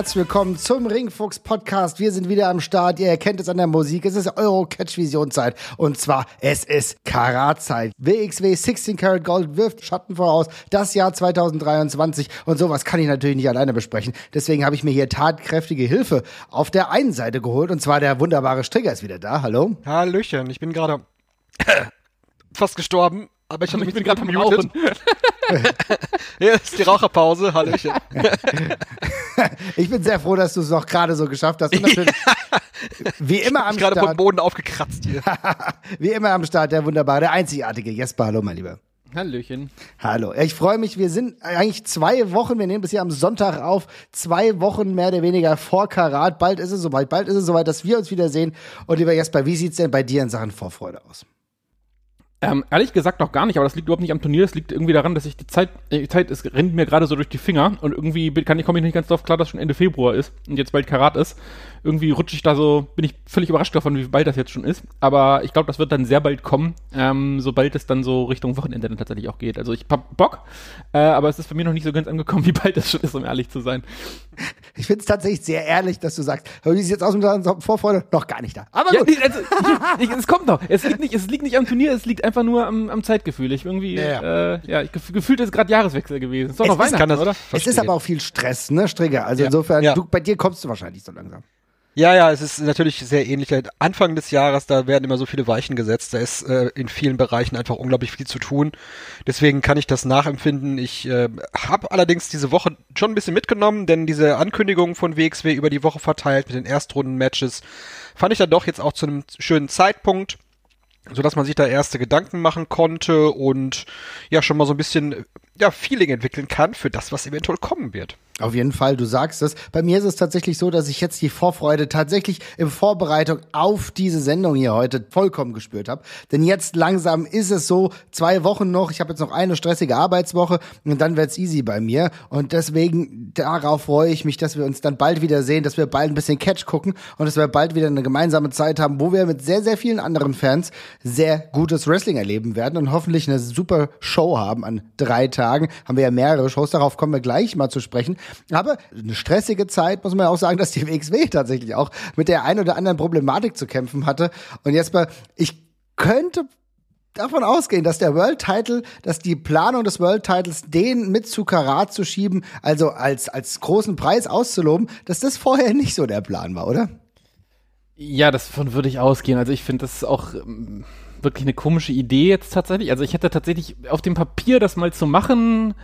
Herzlich willkommen zum Ringfuchs Podcast. Wir sind wieder am Start. Ihr erkennt es an der Musik. Es ist Euro Catch Vision Zeit und zwar es ist Karat Zeit. WXW 16 Karat Gold wirft Schatten voraus. Das Jahr 2023 und sowas kann ich natürlich nicht alleine besprechen. Deswegen habe ich mir hier tatkräftige Hilfe auf der einen Seite geholt und zwar der wunderbare Strigger ist wieder da. Hallo. Hallöchen. Ich bin gerade fast gestorben, aber ich, hab, ich bin gerade am Rauchen. Hier ist die Raucherpause. Hallöchen. ich bin sehr froh, dass du es noch gerade so geschafft hast. Wie immer am gerade vom Start, Boden aufgekratzt hier. wie immer am Start, der wunderbare, der einzigartige Jesper. Hallo, mein Lieber. Hallöchen. Hallo. Ich freue mich. Wir sind eigentlich zwei Wochen, wir nehmen das hier am Sonntag auf, zwei Wochen mehr oder weniger vor Karat. Bald ist es soweit, bald ist es soweit, dass wir uns wiedersehen. Und lieber Jesper, wie sieht's denn bei dir in Sachen Vorfreude aus? Ähm, ehrlich gesagt noch gar nicht, aber das liegt überhaupt nicht am Turnier. Das liegt irgendwie daran, dass ich die Zeit, äh, die Zeit es rennt mir gerade so durch die Finger und irgendwie kann ich komme ich nicht ganz drauf klar, dass schon Ende Februar ist und jetzt bald Karat ist. Irgendwie rutsche ich da so, bin ich völlig überrascht davon, wie bald das jetzt schon ist. Aber ich glaube, das wird dann sehr bald kommen, ähm, sobald es dann so Richtung Wochenende dann tatsächlich auch geht. Also ich hab Bock, äh, aber es ist bei mir noch nicht so ganz angekommen, wie bald das schon ist, um ehrlich zu sein. Ich finde es tatsächlich sehr ehrlich, dass du sagst, wie sieht es jetzt aus mit deiner Vorfreude? Noch gar nicht da. Aber Ja, gut. nee, also, ich, ich, es kommt noch. Es liegt nicht, es liegt nicht am Turnier, es liegt einfach nur am, am Zeitgefühl. Ich irgendwie, Ja, Äh, ja, ich, gef- gefühlt ist gerade Jahreswechsel gewesen. Ist doch Es noch ist- Weihnachten, oder? es ist aber auch viel Stress, ne, Strigger? Also Ja. insofern, Ja. du, bei dir kommst du wahrscheinlich so langsam. Ja, ja, es ist natürlich sehr ähnlich. Anfang des Jahres, da werden immer so viele Weichen gesetzt. Da ist äh, in vielen Bereichen einfach unglaublich viel zu tun. Deswegen kann ich das nachempfinden. Ich äh, habe allerdings diese Woche schon ein bisschen mitgenommen, denn diese Ankündigungen von WXW über die Woche verteilt mit den Erstrunden-Matches fand ich dann doch jetzt auch zu einem schönen Zeitpunkt so dass man sich da erste Gedanken machen konnte und ja schon mal so ein bisschen ja Feeling entwickeln kann für das, was eventuell kommen wird. Auf jeden Fall, du sagst es. Bei mir ist es tatsächlich so, dass ich jetzt die Vorfreude tatsächlich in Vorbereitung auf diese Sendung hier heute vollkommen gespürt habe. Denn jetzt langsam ist es so, zwei Wochen noch, ich habe jetzt noch eine stressige Arbeitswoche und dann wird's easy bei mir. Und deswegen, darauf freue ich mich, dass wir uns dann bald wieder sehen, dass wir bald ein bisschen Catch gucken und dass wir bald wieder eine gemeinsame Zeit haben, wo wir mit sehr, sehr vielen anderen Fans sehr gutes Wrestling erleben werden und hoffentlich eine super Show haben an drei Tagen. Haben wir ja mehrere Shows, darauf kommen wir gleich mal zu sprechen. Aber eine stressige Zeit, muss man auch sagen, dass die WXW tatsächlich auch mit der ein oder anderen Problematik zu kämpfen hatte. Und jetzt mal, ich könnte davon ausgehen, dass der World Title, dass die Planung des World Titles, den mit zu Karat zu schieben, also als, als großen Preis auszuloben, dass das vorher nicht so der Plan war, oder? Ja, davon würde ich ausgehen. Also ich finde das auch ähm, wirklich eine komische Idee jetzt tatsächlich. Also ich hätte tatsächlich auf dem Papier das mal zu machen,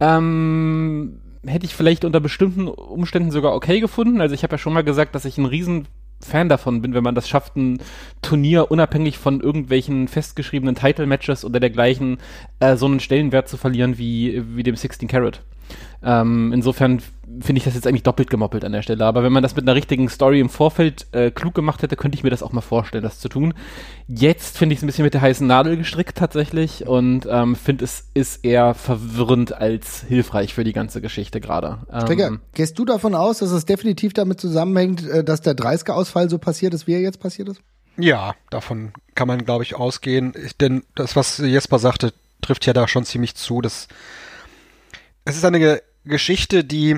ähm, hätte ich vielleicht unter bestimmten Umständen sogar okay gefunden. Also ich habe ja schon mal gesagt, dass ich ein riesen Fan davon bin, wenn man das schafft, ein Turnier unabhängig von irgendwelchen festgeschriebenen Title-Matches oder dergleichen äh, so einen Stellenwert zu verlieren wie, wie dem 16 Carat. Ähm, insofern finde ich das jetzt eigentlich doppelt gemoppelt an der Stelle. Aber wenn man das mit einer richtigen Story im Vorfeld äh, klug gemacht hätte, könnte ich mir das auch mal vorstellen, das zu tun. Jetzt finde ich es ein bisschen mit der heißen Nadel gestrickt tatsächlich und ähm, finde es ist eher verwirrend als hilfreich für die ganze Geschichte gerade. Ähm, gehst du davon aus, dass es definitiv damit zusammenhängt, äh, dass der 30er-Ausfall so passiert ist, wie er jetzt passiert ist? Ja, davon kann man, glaube ich, ausgehen. Ich, denn das, was Jesper sagte, trifft ja da schon ziemlich zu. Das, es ist eine Ge Geschichte, die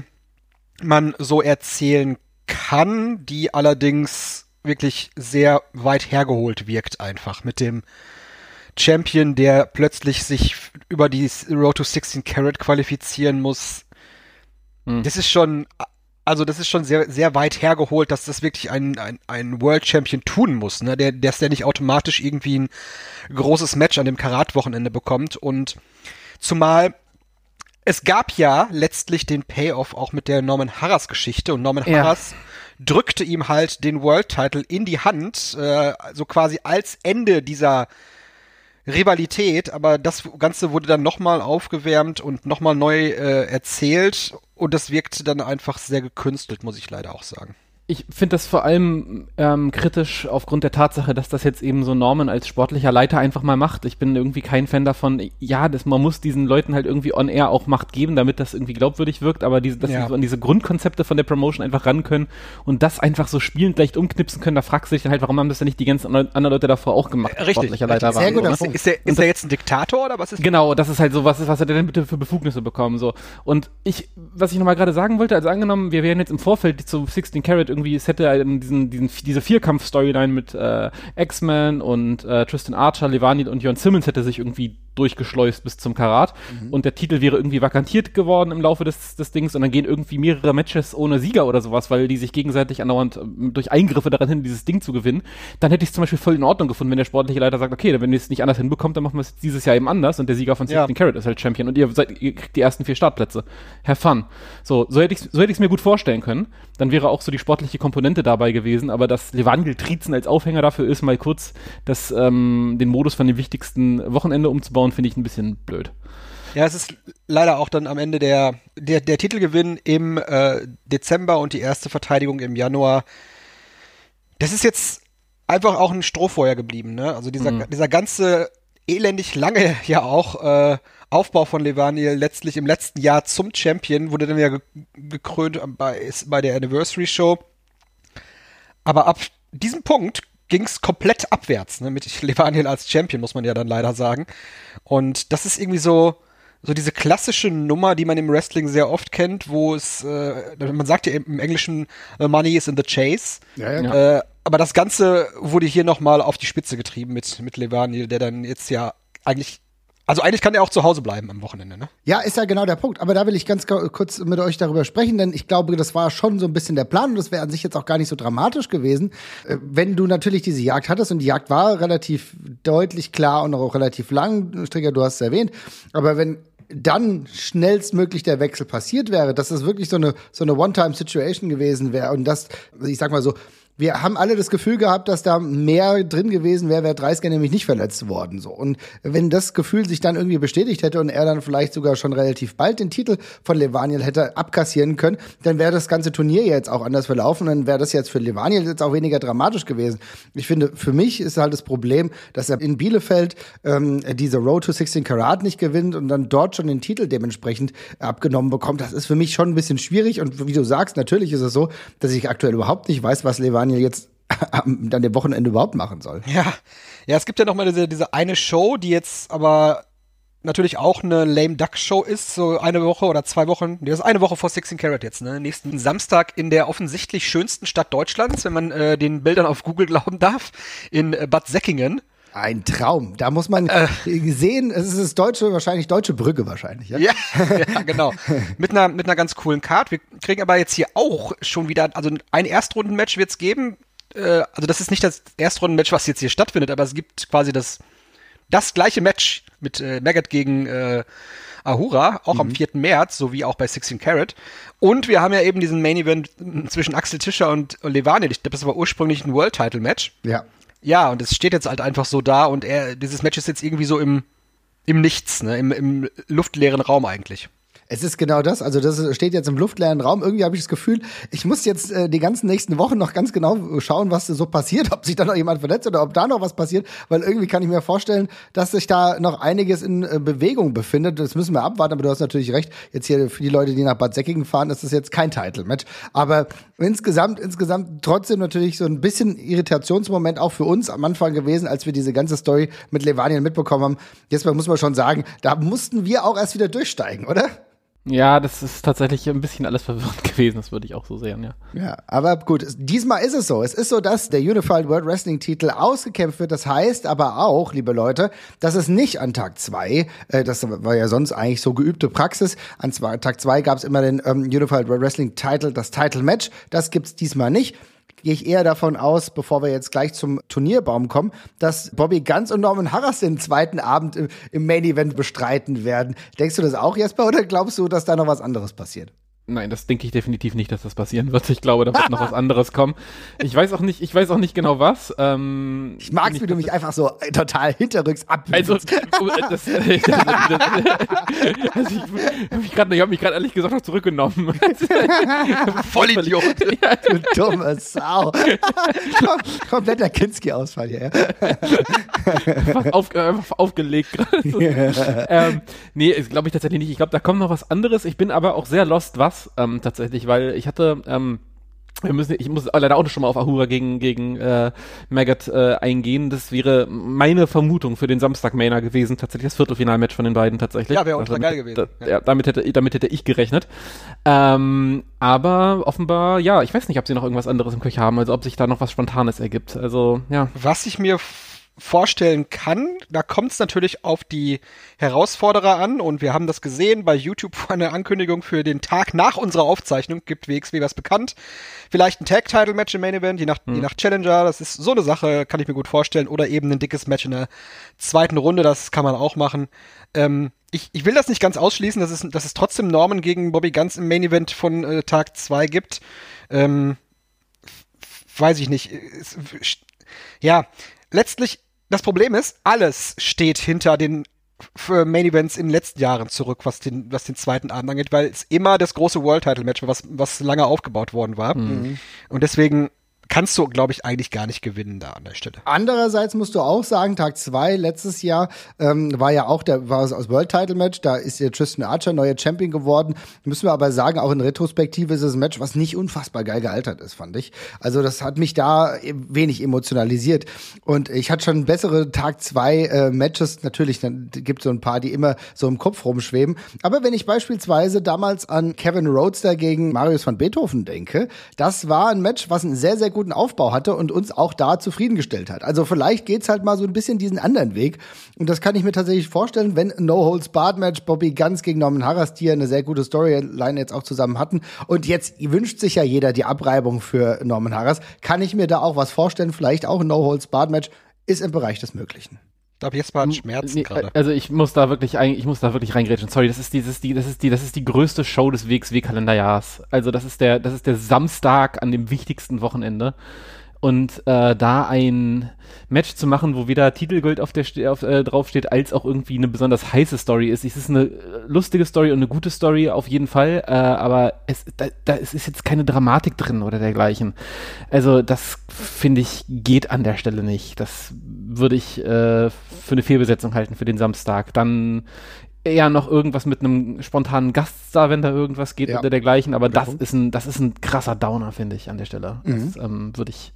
man so erzählen kann, die allerdings wirklich sehr weit hergeholt wirkt einfach mit dem Champion, der plötzlich sich über die Road to 16 Carat qualifizieren muss. Hm. Das ist schon, also das ist schon sehr, sehr weit hergeholt, dass das wirklich ein, ein, ein World Champion tun muss, ne? Der, dass der nicht automatisch irgendwie ein großes Match an dem Karat-Wochenende bekommt und zumal es gab ja letztlich den Payoff auch mit der Norman Harras Geschichte und Norman Ja. Harras drückte ihm halt den World Title in die Hand, äh, so quasi als Ende dieser Rivalität, aber das Ganze wurde dann nochmal aufgewärmt und nochmal neu äh, erzählt und das wirkte dann einfach sehr gekünstelt, muss ich leider auch sagen. Ich finde das vor allem ähm, kritisch aufgrund der Tatsache, dass das jetzt eben so Norman als sportlicher Leiter einfach mal macht. Ich bin irgendwie kein Fan davon, ja, das, man muss diesen Leuten halt irgendwie on air auch Macht geben, damit das irgendwie glaubwürdig wirkt, aber diese, dass ja. sie so an diese Grundkonzepte von der Promotion einfach ran können und das einfach so spielend leicht umknipsen können, da fragst du dich dann halt, warum haben das denn nicht die ganzen anderen Leute davor auch gemacht, Richtig. sportlicher Leiter Sehr waren. So, ne? Ist der, ist der jetzt ein Diktator oder was ist Genau, das ist halt so, was, was hat er denn bitte für Befugnisse bekommen, so. Und ich, was ich nochmal gerade sagen wollte, also angenommen, wir wären jetzt im Vorfeld zu 16 Carat irgendwie, es hätte halt diesen, diesen, diese Vierkampf-Storyline mit äh, X-Men und äh, Tristan Archer, Levanil und Jon Simmons hätte sich irgendwie durchgeschleust bis zum Karat. Mhm. Und der Titel wäre irgendwie vakantiert geworden im Laufe des, des Dings und dann gehen irgendwie mehrere Matches ohne Sieger oder sowas, weil die sich gegenseitig andauernd äh, durch Eingriffe daran hin, dieses Ding zu gewinnen. Dann hätte ich es zum Beispiel voll in Ordnung gefunden, wenn der sportliche Leiter sagt, okay, wenn ihr es nicht anders hinbekommt, dann machen wir es dieses Jahr eben anders und der Sieger von 16 ja. Carat ist halt Champion und ihr, seid, ihr kriegt die ersten vier Startplätze. Have fun. So, so hätte ich so hätte es mir gut vorstellen können. Dann wäre auch so die sportliche Komponente dabei gewesen, aber dass Levangel Trizen als Aufhänger dafür ist, mal kurz das, ähm, den Modus von dem wichtigsten Wochenende umzubauen, finde ich ein bisschen blöd. Ja, es ist leider auch dann am Ende der, der, der Titelgewinn im äh, Dezember und die erste Verteidigung im Januar. Das ist jetzt einfach auch ein Strohfeuer geblieben, ne? Also dieser, mhm. dieser ganze elendig lange ja auch äh, Aufbau von Levaniel letztlich im letzten Jahr zum Champion wurde dann ja gekrönt bei, bei der Anniversary Show. Aber ab diesem Punkt ging es komplett abwärts, ne, mit Levaniel als Champion, muss man ja dann leider sagen. Und das ist irgendwie so, so diese klassische Nummer, die man im Wrestling sehr oft kennt, wo es, äh, man sagt ja im Englischen, Money is in the chase. Ja, ja. Äh, aber das Ganze wurde hier nochmal auf die Spitze getrieben mit, mit Levaniel, der dann jetzt ja eigentlich also eigentlich kann er auch zu Hause bleiben am Wochenende, ne? Ja, ist ja genau der Punkt. Aber da will ich ganz kurz mit euch darüber sprechen, denn ich glaube, das war schon so ein bisschen der Plan und das wäre an sich jetzt auch gar nicht so dramatisch gewesen, äh, wenn du natürlich diese Jagd hattest und die Jagd war relativ deutlich klar und auch relativ lang, Stricker, du hast es erwähnt. Aber wenn dann schnellstmöglich der Wechsel passiert wäre, dass das wirklich so eine, so eine One-Time-Situation gewesen wäre und das, ich sag mal so, wir haben alle das Gefühl gehabt, dass da mehr drin gewesen wäre, wäre Dreisker nämlich nicht verletzt worden. So. Und wenn das Gefühl sich dann irgendwie bestätigt hätte und er dann vielleicht sogar schon relativ bald den Titel von Levaniel hätte abkassieren können, dann wäre das ganze Turnier jetzt auch anders verlaufen. Dann wäre das jetzt für Levaniel jetzt auch weniger dramatisch gewesen. Ich finde, für mich ist halt das Problem, dass er in Bielefeld ähm, diese Road to 16 Karat nicht gewinnt und dann dort schon den Titel dementsprechend abgenommen bekommt. Das ist für mich schon ein bisschen schwierig. Und wie du sagst, natürlich ist es so, dass ich aktuell überhaupt nicht weiß, was Levaniel Daniel jetzt dann dem Wochenende überhaupt machen soll. Ja, ja, es gibt ja noch mal diese, diese eine Show, die jetzt aber natürlich auch eine Lame Duck Show ist, so eine Woche oder zwei Wochen, das ist eine Woche vor 16 Carat jetzt, ne? Nächsten Samstag in der offensichtlich schönsten Stadt Deutschlands, wenn man äh, den Bildern auf Google glauben darf, in äh, Bad Säckingen. Ein Traum. Da muss man äh, sehen, es ist das deutsche, wahrscheinlich deutsche Brücke wahrscheinlich. Ja, ja, ja genau. mit einer mit einer ganz coolen Card. Wir kriegen aber jetzt hier auch schon wieder, also ein Erstrundenmatch wird es geben. Äh, also das ist nicht das Erstrundenmatch, was jetzt hier stattfindet, aber es gibt quasi das das gleiche Match mit äh, Maggot gegen äh, Ahura, auch mhm. am 4. März, sowie auch bei 16 Carat. Und wir haben ja eben diesen Main Event zwischen Axel Tischer und Levane. Ich glaube, das war ursprünglich ein World Title Match. Ja. Ja, und es steht jetzt halt einfach so da und er, dieses Match ist jetzt irgendwie so im, im Nichts, ne? Im, im luftleeren Raum eigentlich. Es ist genau das. Also das steht jetzt im luftleeren Raum. Irgendwie habe ich das Gefühl, ich muss jetzt äh, die ganzen nächsten Wochen noch ganz genau schauen, was so passiert, ob sich da noch jemand verletzt oder ob da noch was passiert, weil irgendwie kann ich mir vorstellen, dass sich da noch einiges in äh, Bewegung befindet. Das müssen wir abwarten, aber du hast natürlich recht. Jetzt hier für die Leute, die nach Bad Säckingen fahren, ist das jetzt kein Title-Match. Aber insgesamt, insgesamt trotzdem natürlich so ein bisschen Irritationsmoment auch für uns am Anfang gewesen, als wir diese ganze Story mit Levanien mitbekommen haben. Jetzt muss man schon sagen, da mussten wir auch erst wieder durchsteigen, oder? Ja, das ist tatsächlich ein bisschen alles verwirrend gewesen, das würde ich auch so sehen, ja. Ja, aber gut, diesmal ist es so. Es ist so, dass der Unified World Wrestling Titel ausgekämpft wird. Das heißt aber auch, liebe Leute, dass es nicht an Tag zwei, äh, das war ja sonst eigentlich so geübte Praxis, an Tag zwei gab es immer den ähm, Unified World Wrestling Title, das Title Match. Das gibt's diesmal nicht gehe ich eher davon aus, bevor wir jetzt gleich zum Turnierbaum kommen, dass Bobby Ganz und Norman Harras den zweiten Abend im, im Main Event bestreiten werden. Denkst du das auch, Jesper, oder glaubst du, dass da noch was anderes passiert? Nein, das denke ich definitiv nicht, dass das passieren wird. Ich glaube, da wird noch was anderes kommen. Ich weiß auch nicht, ich weiß auch nicht genau was. Ähm, ich mag's, wie du mich einfach so total hinterrücks ab. Also, das, das, das, also ich habe mich gerade, gerade ehrlich gesagt noch zurückgenommen. Vollidiot. Ja. Du dumme Sau. Kompletter Kinski-Ausfall hier. Fast auf, äh, aufgelegt gerade. Yeah. Ähm, nee, glaube ich tatsächlich nicht. Ich glaube, da kommt noch was anderes. Ich bin aber auch sehr lost, was krass, ähm, tatsächlich, weil ich hatte, ähm, wir müssen, ich muss leider auch schon mal auf Ahura gegen, gegen äh, Maggot äh, eingehen. Das wäre meine Vermutung für den Samstag Mainer gewesen, tatsächlich das Viertelfinalmatch von den beiden tatsächlich. Ja, wäre ultra also, geil gewesen. Da, ja. damit hätte, damit hätte ich gerechnet. Ähm, aber offenbar, ja, ich weiß nicht, ob sie noch irgendwas anderes im Köcher haben, also ob sich da noch was Spontanes ergibt. Also, ja. Was ich mir vorstellen kann. Da kommt es natürlich auf die Herausforderer an und wir haben das gesehen bei YouTube vor einer Ankündigung für den Tag nach unserer Aufzeichnung gibt WXW was bekannt. Vielleicht ein Tag-Title-Match im Main Event, je nach, hm. je nach Challenger. Das ist so eine Sache, kann ich mir gut vorstellen. Oder eben ein dickes Match in der zweiten Runde, das kann man auch machen. Ähm, ich, ich will das nicht ganz ausschließen, dass es, dass es trotzdem Norman gegen Bobby Guns im Main Event von äh, Tag 2 gibt. Ähm, weiß ich nicht. Es, ja, letztlich, das Problem ist, alles steht hinter den für Main Events in den letzten Jahren zurück, was den, was den zweiten Abend angeht, weil es immer das große World Title Match war, was, was lange aufgebaut worden war. Mhm. Und deswegen kannst du, glaube ich, eigentlich gar nicht gewinnen da an der Stelle. Andererseits musst du auch sagen, Tag zwei letztes Jahr ähm, war ja auch der war aus World Title Match, da ist ja Tristan Archer neuer Champion geworden. Müssen wir aber sagen, auch in Retrospektive ist es ein Match, was nicht unfassbar geil gealtert ist, fand ich. Also das hat mich da wenig emotionalisiert und ich hatte schon bessere Tag zwei äh, Matches. Natürlich, dann gibt so ein paar, die immer so im Kopf rumschweben. Aber wenn ich beispielsweise damals an Kevin Rhodes gegen Marius van Beethoven denke, das war ein Match, was ein sehr sehr gut guten Aufbau hatte und uns auch da zufriedengestellt hat. Also vielleicht geht's halt mal so ein bisschen diesen anderen Weg. Und das kann ich mir tatsächlich vorstellen, wenn No Holds Barred Match Bobby Ganz gegen Norman Harras, die ja eine sehr gute Storyline jetzt auch zusammen hatten. Und jetzt wünscht sich ja jeder die Abreibung für Norman Harras. Kann ich mir da auch was vorstellen? Vielleicht auch ein No Holds Barred Match ist im Bereich des Möglichen. Ich glaube, jetzt mal Schmerzen nee, gerade. Also ich muss da wirklich, ich muss da wirklich reingrätschen. Sorry, das ist dieses, die, das ist die, das ist die größte Show des WXW-Kalenderjahrs. Also das ist der, das ist der Samstag an dem wichtigsten Wochenende und äh, da ein Match zu machen, wo weder Titelgold auf der auf, äh, draufsteht, als auch irgendwie eine besonders heiße Story ist. Es ist eine lustige Story und eine gute Story auf jeden Fall, äh, aber es, da, da ist jetzt keine Dramatik drin oder dergleichen. Also das finde ich geht an der Stelle nicht. Das würde ich äh, für eine Fehlbesetzung halten für den Samstag. Dann eher noch irgendwas mit einem spontanen Gaststar, wenn da irgendwas geht ja. oder dergleichen. Aber das ist ein, das ist ein krasser Downer, finde ich, an der Stelle. Mhm. Das ähm, würde ich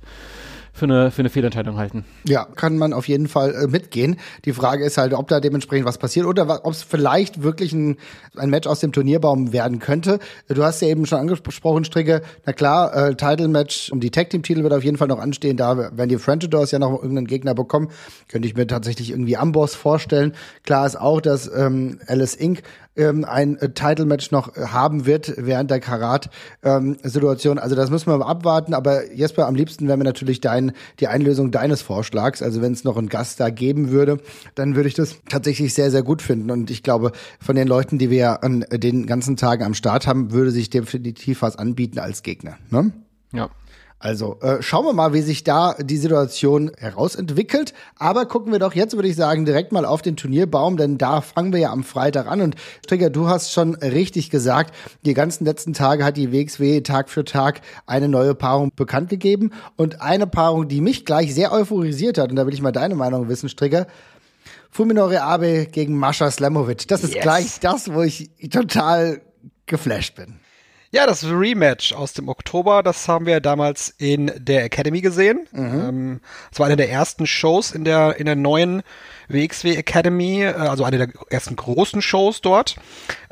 für eine, für eine Fehlentscheidung halten. Ja, kann man auf jeden Fall äh, mitgehen. Die Frage ist halt, ob da dementsprechend was passiert oder ob es vielleicht wirklich ein, ein Match aus dem Turnierbaum werden könnte. Du hast ja eben schon angesprochen, Stricke. Na klar, äh, Title-Match um die Tag-Team-Titel wird auf jeden Fall noch anstehen. Da werden die Frenchadors ja noch irgendeinen Gegner bekommen. Könnte ich mir tatsächlich irgendwie Amboss vorstellen. Klar ist auch, dass ähm, Alice Inc ähm, ein äh, Title-Match noch äh, haben wird während der Karat-Situation. Ähm, also das müssen wir abwarten. Aber Jesper, am liebsten wäre mir natürlich dein, die Einlösung deines Vorschlags. Also wenn es noch einen Gast da geben würde, dann würde ich das tatsächlich sehr, sehr gut finden. Und ich glaube, von den Leuten, die wir an den ganzen Tagen am Start haben, würde sich definitiv was anbieten als Gegner. Ne? Ja. Also äh, schauen wir mal, wie sich da die Situation herausentwickelt. Aber gucken wir doch jetzt, würde ich sagen, direkt mal auf den Turnierbaum, denn da fangen wir ja am Freitag an. Und Stricker, du hast schon richtig gesagt, die ganzen letzten Tage hat die WXW Tag für Tag eine neue Paarung bekannt gegeben. Und eine Paarung, die mich gleich sehr euphorisiert hat, und da will ich mal deine Meinung wissen, Stricker, Fuminore Abe gegen Mascha Slamovic. Das ist yes. gleich das, wo ich total geflasht bin. Ja, das Rematch aus dem Oktober, das haben wir damals in der Academy gesehen. Mhm. Ähm, das war eine der ersten Shows in der, in der neuen WXW Academy, äh, also eine der ersten großen Shows dort.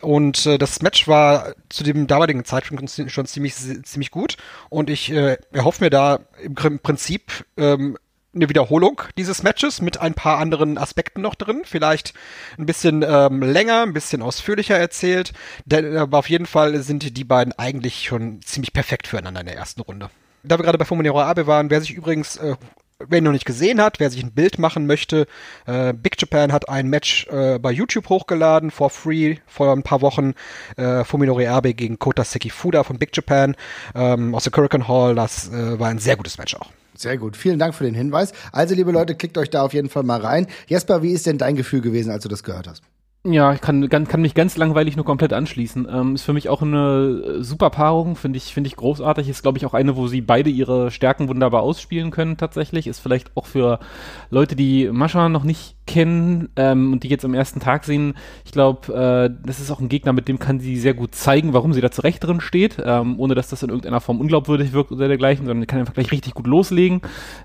Und äh, das Match war zu dem damaligen Zeitpunkt schon ziemlich, ziemlich gut. Und ich äh, erhoffe mir da im Prinzip ähm, eine Wiederholung dieses Matches mit ein paar anderen Aspekten noch drin. Vielleicht ein bisschen ähm, länger, ein bisschen ausführlicher erzählt. Denn, aber auf jeden Fall sind die beiden eigentlich schon ziemlich perfekt füreinander in der ersten Runde. Da wir gerade bei Fuminero Abe waren, wer sich übrigens äh, wer ihn noch nicht gesehen hat, wer sich ein Bild machen möchte, äh, Big Japan hat ein Match äh, bei YouTube hochgeladen, for free, vor ein paar Wochen, äh, Fuminori Abe gegen Kota Sekifuda von Big Japan ähm, aus der Hurricane Hall. Das äh, war ein sehr gutes Match auch. Sehr gut. Vielen Dank für den Hinweis. Also, liebe Leute, klickt euch da auf jeden Fall mal rein. Jesper, wie ist denn dein Gefühl gewesen, als du das gehört hast? Ja, ich kann, kann, kann mich ganz langweilig nur komplett anschließen. Ähm, ist für mich auch eine super Paarung, finde ich, finde ich großartig. Ist, glaube ich, auch eine, wo sie beide ihre Stärken wunderbar ausspielen können tatsächlich. Ist vielleicht auch für Leute, die Mascha noch nicht kennen ähm, und die jetzt am ersten Tag sehen, ich glaube, äh, das ist auch ein Gegner, mit dem kann sie sehr gut zeigen, warum sie da zurecht drin steht, ähm, ohne dass das in irgendeiner Form unglaubwürdig wirkt oder dergleichen, sondern kann einfach gleich richtig gut loslegen.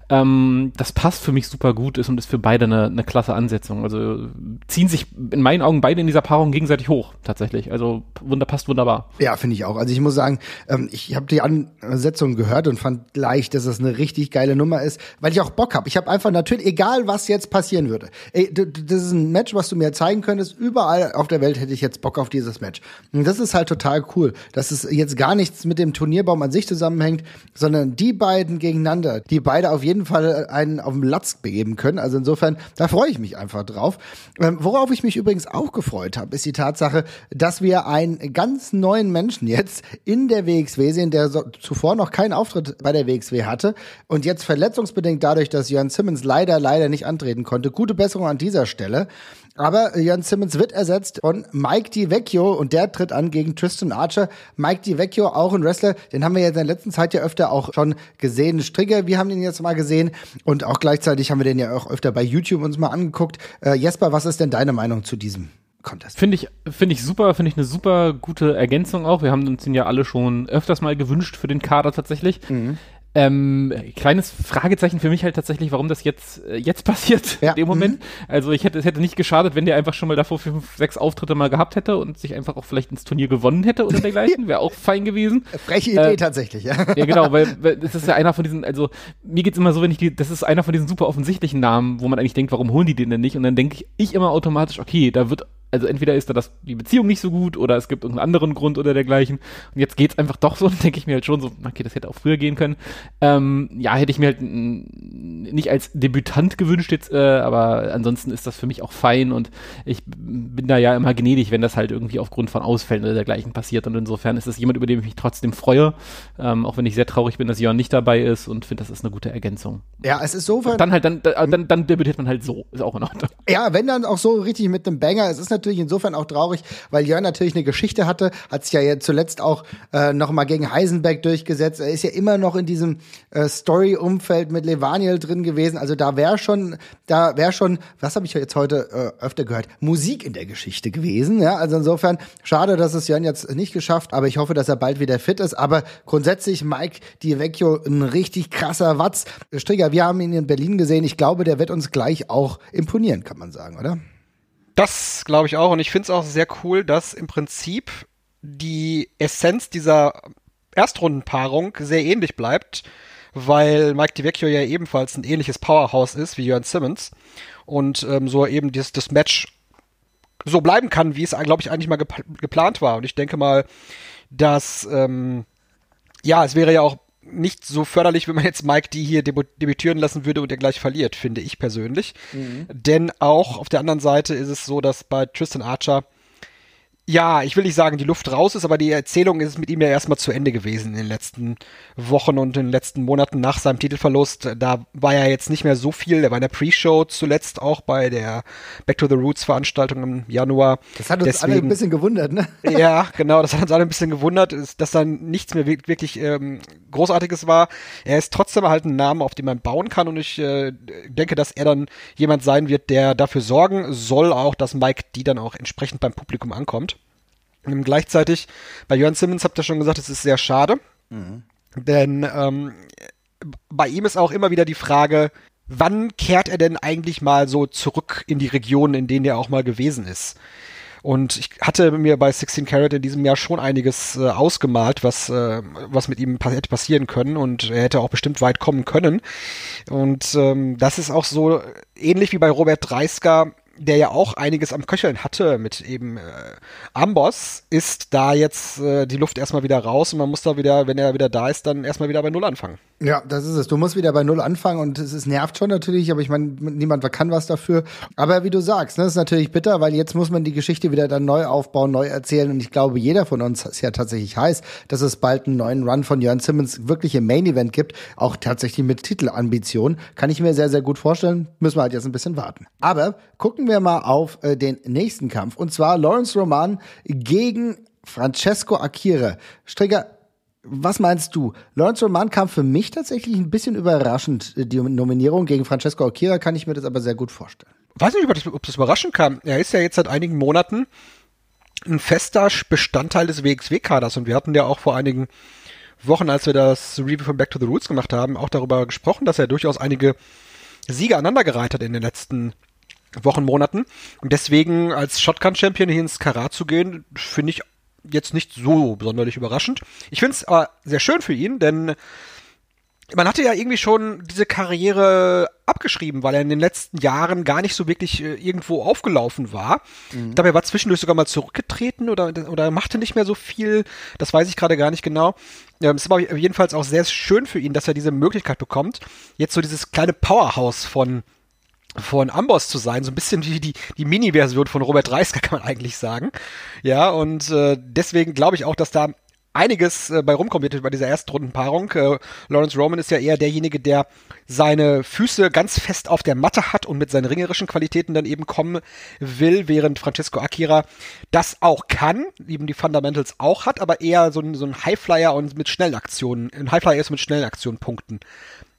Ähm, das passt für mich super gut ist und ist für beide eine, eine klasse Ansetzung. Also ziehen sich in meinen Augen beide in dieser Paarung gegenseitig hoch, tatsächlich. Also wunder, passt wunderbar. Ja, finde ich auch. Also ich muss sagen, ähm, ich habe die Ansetzung gehört und fand gleich, dass es eine richtig geile Nummer ist, weil ich auch Bock habe. Ich habe einfach natürlich, egal was jetzt passieren würde, ey, das ist ein Match, was du mir zeigen könntest. Überall auf der Welt hätte ich jetzt Bock auf dieses Match. Und das ist halt total cool, dass es jetzt gar nichts mit dem Turnierbaum an sich zusammenhängt, sondern die beiden gegeneinander, die beide auf jeden Fall einen auf den Latz begeben können. Also insofern, da freue ich mich einfach drauf. Ähm, worauf ich mich übrigens auch gefreut habe, ist die Tatsache, dass wir einen ganz neuen Menschen jetzt in der WXW sehen, der so, zuvor noch keinen Auftritt bei der WXW hatte und jetzt verletzungsbedingt dadurch, dass Jörn Simmons leider, leider nicht antreten konnte. Gute Besserung an dieser Stelle. Aber Jan Simmons wird ersetzt von Mike DiVecchio und der tritt an gegen Tristan Archer. Mike DiVecchio, auch ein Wrestler, den haben wir jetzt in der letzten Zeit ja öfter auch schon gesehen. Strigger, wir haben den jetzt mal gesehen und auch gleichzeitig haben wir den ja auch öfter bei YouTube uns mal angeguckt. Äh, Jesper, was ist denn deine Meinung zu diesem? Contest. Finde ich, finde ich super, finde ich eine super gute Ergänzung auch. Wir haben uns den ja alle schon öfters mal gewünscht für den Kader tatsächlich. Mhm. Ähm, kleines Fragezeichen für mich halt tatsächlich, warum das jetzt, äh, jetzt passiert ja. in dem Moment. Mhm. Also ich hätte, es hätte nicht geschadet, wenn der einfach schon mal davor fünf, sechs Auftritte mal gehabt hätte und sich einfach auch vielleicht ins Turnier gewonnen hätte oder dergleichen. Wäre auch fein gewesen. Freche Idee äh, tatsächlich, ja. Ja, genau, weil, weil das ist ja einer von diesen, also mir geht's immer so, wenn ich die, das ist einer von diesen super offensichtlichen Namen, wo man eigentlich denkt, warum holen die den denn nicht? Und dann denke ich, ich immer automatisch, okay, da wird also entweder ist da das, die Beziehung nicht so gut oder es gibt irgendeinen anderen Grund oder dergleichen. Und jetzt geht's einfach doch so, denke ich mir halt schon so, okay, das hätte auch früher gehen können. Ähm, ja, hätte ich mir halt nicht als Debütant gewünscht jetzt, äh, aber ansonsten ist das für mich auch fein und ich bin da ja immer gnädig, wenn das halt irgendwie aufgrund von Ausfällen oder dergleichen passiert. Und insofern ist es jemand, über den ich mich trotzdem freue, ähm, auch wenn ich sehr traurig bin, dass Jörn nicht dabei ist und finde, das ist eine gute Ergänzung. Ja, es ist so. Dann halt, dann, dann, dann debütiert man halt so, ist auch in Ordnung. Ja, wenn dann auch so richtig mit einem Banger, es ist natürlich insofern auch traurig, weil Jörn natürlich eine Geschichte hatte, hat sich ja zuletzt auch äh, noch mal gegen Heisenberg durchgesetzt. Er ist ja immer noch in diesem äh, Story-Umfeld mit Levaniel drin gewesen. Also da wäre schon, da wäre schon, was habe ich jetzt heute äh, öfter gehört, Musik in der Geschichte gewesen. Ja, also insofern schade, dass es Jörn jetzt nicht geschafft, aber ich hoffe, dass er bald wieder fit ist. Aber grundsätzlich Mike Di Vecchio ein richtig krasser Watz. Strigger, wir haben ihn in Berlin gesehen. Ich glaube, der wird uns gleich auch imponieren, kann man sagen, oder? Das glaube ich auch. Und ich finde es auch sehr cool, dass im Prinzip die Essenz dieser Erstrundenpaarung sehr ähnlich bleibt, weil Mike DiVecchio ja ebenfalls ein ähnliches Powerhouse ist wie Jörn Simmons und ähm, so eben das, das Match so bleiben kann, wie es, glaube ich, eigentlich mal gep geplant war. Und ich denke mal, dass ähm, ja, es wäre ja auch nicht so förderlich, wenn man jetzt Mike die hier debütieren lassen würde und er gleich verliert, finde ich persönlich. Mhm. Denn auch auf der anderen Seite ist es so, dass bei Tristan Archer ja, ich will nicht sagen, die Luft raus ist, aber die Erzählung ist mit ihm ja erstmal zu Ende gewesen in den letzten Wochen und in den letzten Monaten nach seinem Titelverlust. Da war ja jetzt nicht mehr so viel. Er war in der Pre-Show zuletzt auch bei der Back to the Roots Veranstaltung im Januar. Das hat uns Deswegen, alle ein bisschen gewundert, ne? Ja, genau, das hat uns alle ein bisschen gewundert, dass dann nichts mehr wirklich ähm, Großartiges war. Er ist trotzdem halt ein Name, auf den man bauen kann und ich äh, denke, dass er dann jemand sein wird, der dafür sorgen soll, auch, dass Mike die dann auch entsprechend beim Publikum ankommt. Und gleichzeitig, bei Jörn Simmons habt ihr schon gesagt, es ist sehr schade. Mhm. Denn ähm, bei ihm ist auch immer wieder die Frage, wann kehrt er denn eigentlich mal so zurück in die Regionen, in denen er auch mal gewesen ist? Und ich hatte mir bei 16 Carat in diesem Jahr schon einiges äh, ausgemalt, was, äh, was mit ihm hätte passieren können und er hätte auch bestimmt weit kommen können. Und ähm, das ist auch so ähnlich wie bei Robert Dreisker der ja auch einiges am Köcheln hatte mit eben äh, Amboss, ist da jetzt äh, die Luft erstmal wieder raus und man muss da wieder, wenn er wieder da ist, dann erstmal wieder bei Null anfangen. Ja, das ist es. Du musst wieder bei Null anfangen und es, es nervt schon natürlich, aber ich meine, niemand kann was dafür. Aber wie du sagst, ne, ist natürlich bitter, weil jetzt muss man die Geschichte wieder dann neu aufbauen, neu erzählen und ich glaube, jeder von uns ist ja tatsächlich heiß, dass es bald einen neuen Run von Jörn Simmons wirklich im Main Event gibt, auch tatsächlich mit Titelambition. Kann ich mir sehr, sehr gut vorstellen. Müssen wir halt jetzt ein bisschen warten. Aber gucken wir mal auf äh, den nächsten Kampf und zwar Lawrence Roman gegen Francesco Akira. Stricker, was meinst du? Lawrence Roman kam für mich tatsächlich ein bisschen überraschend. Die Nominierung gegen Francesco Akira kann ich mir das aber sehr gut vorstellen. Weiß nicht, ob das, ob das überraschend kam. Er ist ja jetzt seit einigen Monaten ein fester Bestandteil des WXW-Kaders und wir hatten ja auch vor einigen Wochen, als wir das Review von Back to the Roots gemacht haben, auch darüber gesprochen, dass er durchaus einige Siege aneinandergereiht hat in den letzten Wochen, Monaten. Und deswegen als Shotgun-Champion hier ins Karat zu gehen, finde ich jetzt nicht so sonderlich überraschend. Ich finde es aber sehr schön für ihn, denn man hatte ja irgendwie schon diese Karriere abgeschrieben, weil er in den letzten Jahren gar nicht so wirklich äh, irgendwo aufgelaufen war. Mhm. Dabei war zwischendurch sogar mal zurückgetreten oder, oder machte nicht mehr so viel. Das weiß ich gerade gar nicht genau. Ähm, es ist aber jedenfalls auch sehr schön für ihn, dass er diese Möglichkeit bekommt, jetzt so dieses kleine Powerhouse von von Amboss zu sein, so ein bisschen wie die, die Mini-Version von Robert Reisker, kann man eigentlich sagen. Ja, und äh, deswegen glaube ich auch, dass da einiges äh, bei rumkommt bei dieser ersten Rundenpaarung. Äh, Lawrence Roman ist ja eher derjenige, der seine Füße ganz fest auf der Matte hat und mit seinen ringerischen Qualitäten dann eben kommen will, während Francesco Akira das auch kann, eben die Fundamentals auch hat, aber eher so ein, so ein Highflyer und mit schnellen Aktionen, ein Highflyer ist mit schnellen Aktionen punkten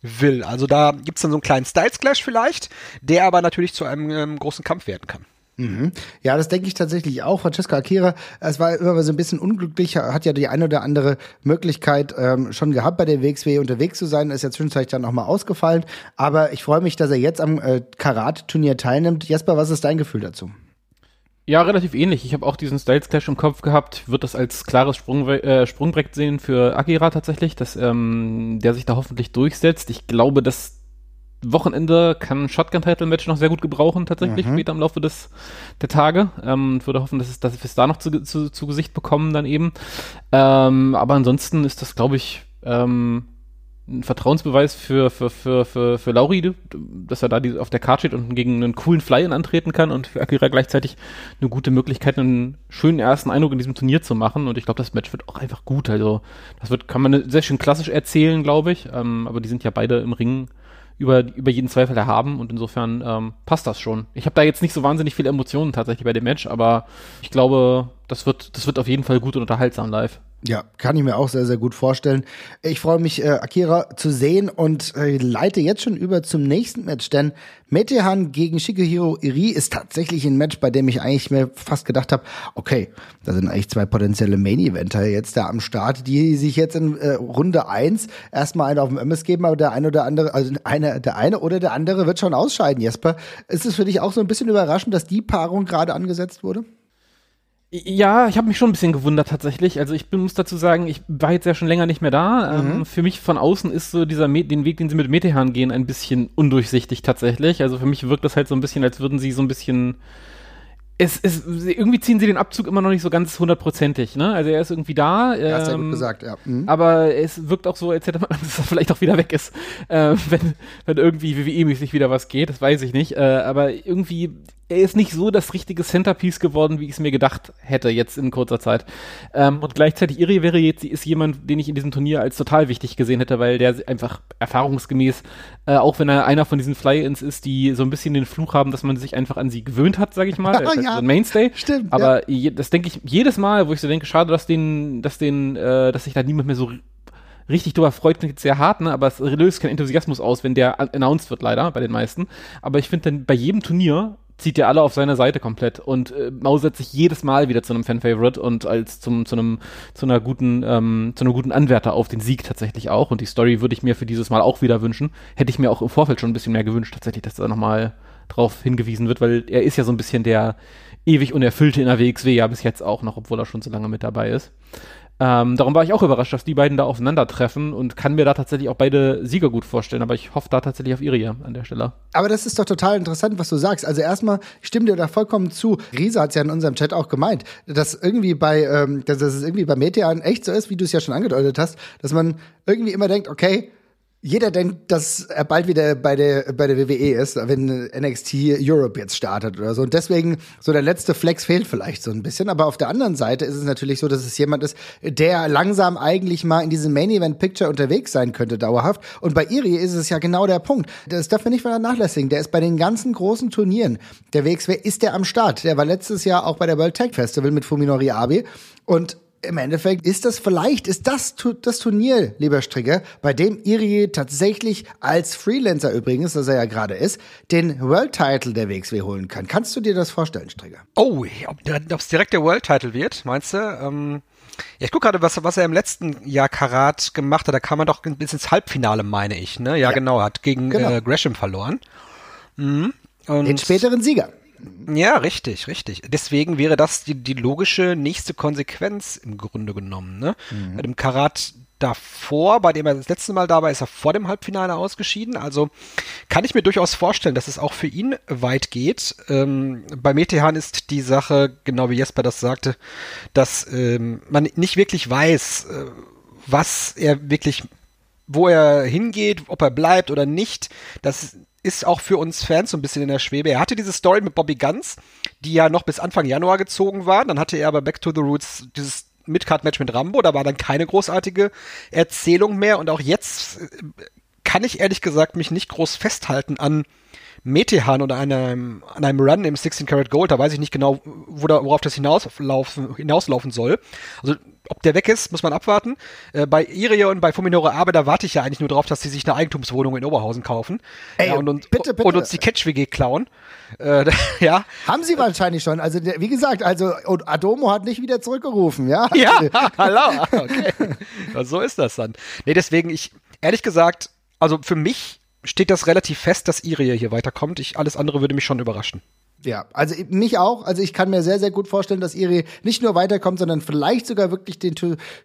will. Also da gibt's dann so einen kleinen Styles Clash vielleicht, der aber natürlich zu einem ähm, großen Kampf werden kann. Mhm. Ja, das denke ich tatsächlich auch. Francesca Akira, es war immer so ein bisschen unglücklich, hat ja die eine oder andere Möglichkeit ähm, schon gehabt, bei der WXW unterwegs zu sein, ist ja zwischenzeitlich dann nochmal ausgefallen. Aber ich freue mich, dass er jetzt am äh, Karat-Turnier teilnimmt. Jesper, was ist dein Gefühl dazu? Ja, relativ ähnlich. Ich habe auch diesen Styles Clash im Kopf gehabt. Wird das als klares Sprung, äh, Sprungbrett sehen für Akira tatsächlich, dass ähm, der sich da hoffentlich durchsetzt. Ich glaube, das Wochenende kann Shotgun-Title-Match noch sehr gut gebrauchen, tatsächlich mhm. später im Laufe des der Tage. Ähm, würde hoffen, dass, es, dass wir es da noch zu, zu, zu Gesicht bekommen dann eben. Ähm, aber ansonsten ist das, glaube ich, ähm, ein Vertrauensbeweis für, für, für, für, für Lauri, dass er da die, auf der Karte steht und gegen einen coolen Fly-In antreten kann und für Akira gleichzeitig eine gute Möglichkeit, einen schönen ersten Eindruck in diesem Turnier zu machen. Und ich glaube, das Match wird auch einfach gut. Also, das wird, kann man sehr schön klassisch erzählen, glaube ich. Ähm, aber die sind ja beide im Ring über, über jeden Zweifel erhaben und insofern ähm, passt das schon. Ich habe da jetzt nicht so wahnsinnig viele Emotionen tatsächlich bei dem Match, aber ich glaube, das wird, das wird auf jeden Fall gut und unterhaltsam live. Ja, kann ich mir auch sehr, sehr gut vorstellen. Ich freue mich, äh, Akira zu sehen und äh, leite jetzt schon über zum nächsten Match, denn Metehan gegen Shigehiro Iri ist tatsächlich ein Match, bei dem ich eigentlich mir fast gedacht habe, okay, da sind eigentlich zwei potenzielle Main-Eventer jetzt da am Start, die sich jetzt in äh, Runde eins erstmal einen auf dem MS geben, aber der eine oder andere, also eine, der eine oder der andere wird schon ausscheiden, Jesper. Ist es für dich auch so ein bisschen überraschend, dass die Paarung gerade angesetzt wurde? Ja, ich habe mich schon ein bisschen gewundert tatsächlich. Also ich bin, muss dazu sagen, ich war jetzt ja schon länger nicht mehr da. Ähm, mhm. Ähm, für mich von außen ist so dieser Me den Weg, den sie mit Metehan gehen, ein bisschen undurchsichtig tatsächlich. Also für mich wirkt das halt so ein bisschen, als würden sie so ein bisschen es, es, irgendwie ziehen sie den Abzug immer noch nicht so ganz hundertprozentig, ne? Also er ist irgendwie da. Ähm, ja, sehr gut gesagt, ja. Mhm. Aber es wirkt auch so, als hätte man, dass er vielleicht auch wieder weg ist, äh, wenn, wenn irgendwie WWE-mäßig wieder was geht, das weiß ich nicht. Äh, aber irgendwie, er ist nicht so das richtige Centerpiece geworden, wie ich es mir gedacht hätte jetzt in kurzer Zeit. Ähm, und gleichzeitig Iri wäre jetzt, sie ist jemand, den ich in diesem Turnier als total wichtig gesehen hätte, weil der einfach erfahrungsgemäß, äh, auch wenn er einer von diesen Fly-Ins ist, die so ein bisschen den Fluch haben, dass man sich einfach an sie gewöhnt hat, sage ich mal. ja, halt so ein Mainstay. Stimmt. Aber ja. je, das denke ich jedes Mal, wo ich so denke, schade, dass den, dass den, äh, dass sich da niemand mehr so richtig drüber freut, klingt sehr hart, ne? aber es löst keinen Enthusiasmus aus, wenn der announced wird, leider, bei den meisten. Aber ich finde dann bei jedem Turnier zieht er alle auf seine Seite komplett und äh, mausert sich jedes Mal wieder zu einem Fan-Favorite und als zum, zu einem, zu einer guten, ähm, zu einem guten Anwärter auf den Sieg tatsächlich auch. Und die Story würde ich mir für dieses Mal auch wieder wünschen. Hätte ich mir auch im Vorfeld schon ein bisschen mehr gewünscht, tatsächlich, dass da nochmal drauf hingewiesen wird, weil er ist ja so ein bisschen der ewig unerfüllte in der WXW ja bis jetzt auch noch, obwohl er schon so lange mit dabei ist. Ähm, darum war ich auch überrascht, dass die beiden da aufeinandertreffen und kann mir da tatsächlich auch beide Sieger gut vorstellen, aber ich hoffe da tatsächlich auf Iria an der Stelle. Aber das ist doch total interessant, was du sagst. Also erstmal stimmt dir da vollkommen zu. Riese hat es ja in unserem Chat auch gemeint, dass irgendwie bei, ähm, dass es irgendwie bei Metean echt so ist, wie du es ja schon angedeutet hast, dass man irgendwie immer denkt, okay, Jeder denkt, dass er bald wieder bei der, bei der WWE ist, wenn NXT Europe jetzt startet oder so. Und deswegen, so der letzte Flex fehlt vielleicht so ein bisschen. Aber auf der anderen Seite ist es natürlich so, dass es jemand ist, der langsam eigentlich mal in diesem Main Event Picture unterwegs sein könnte, dauerhaft. Und bei Iri ist es ja genau der Punkt. Das darf man nicht vernachlässigen. Der ist bei den ganzen großen Turnieren der WXW, ist der am Start. Der war letztes Jahr auch bei der World Tag Festival mit Fuminori Abe. Und im Endeffekt ist das vielleicht, ist das das Turnier, lieber Strigger, bei dem Irie tatsächlich als Freelancer übrigens, das er ja gerade ist, den World Title der WXW holen kann. Kannst du dir das vorstellen, Strigger? Oh, ob es direkt der World Title wird, meinst du? Ähm, ja, ich gucke gerade, was, was er im letzten Jahr Karat gemacht hat. Da kam er doch bis ins Halbfinale, meine ich. Ne? Ja, ja. genau, hat gegen genau. Äh, Gresham verloren. Mhm. den späteren Sieger. Ja, richtig, richtig. Deswegen wäre das die, die logische nächste Konsequenz im Grunde genommen. Ne? Mhm. Bei dem Karat davor, bei dem er das letzte Mal da war, ist er vor dem Halbfinale ausgeschieden. Also kann ich mir durchaus vorstellen, dass es auch für ihn weit geht. Ähm, bei Metehan ist die Sache, genau wie Jesper das sagte, dass ähm, man nicht wirklich weiß, äh, was er wirklich, wo er hingeht, ob er bleibt oder nicht. Das ist auch für uns Fans so ein bisschen in der Schwebe. Er hatte diese Story mit Bobby Guns, die ja noch bis Anfang Januar gezogen war. Dann hatte er aber Back to the Roots dieses Midcard-Match mit Rambo. Da war dann keine großartige Erzählung mehr. Und auch jetzt äh, kann ich ehrlich gesagt mich nicht groß festhalten an Metehan oder einem, an einem Run im 16 Karat Gold, da weiß ich nicht genau, wo da, worauf das hinauslaufen, hinauslaufen soll. Also ob der weg ist, muss man abwarten. Äh, bei Irie und bei Fuminore Abe, da warte ich ja eigentlich nur darauf, dass sie sich eine Eigentumswohnung in Oberhausen kaufen Ey, ja, und, und, bitte, bitte. und uns die Catch-WG klauen. Äh, ja. Haben sie wahrscheinlich schon. Also wie gesagt, also Adomo hat nicht wieder zurückgerufen, ja? Ja, hallo. Okay. So ist das dann. Nee, deswegen, ich, ehrlich gesagt, also für mich steht das relativ fest, dass Irie hier weiterkommt. Ich, alles andere würde mich schon überraschen. Ja, also mich auch. Also ich kann mir sehr, sehr gut vorstellen, dass Iri nicht nur weiterkommt, sondern vielleicht sogar wirklich den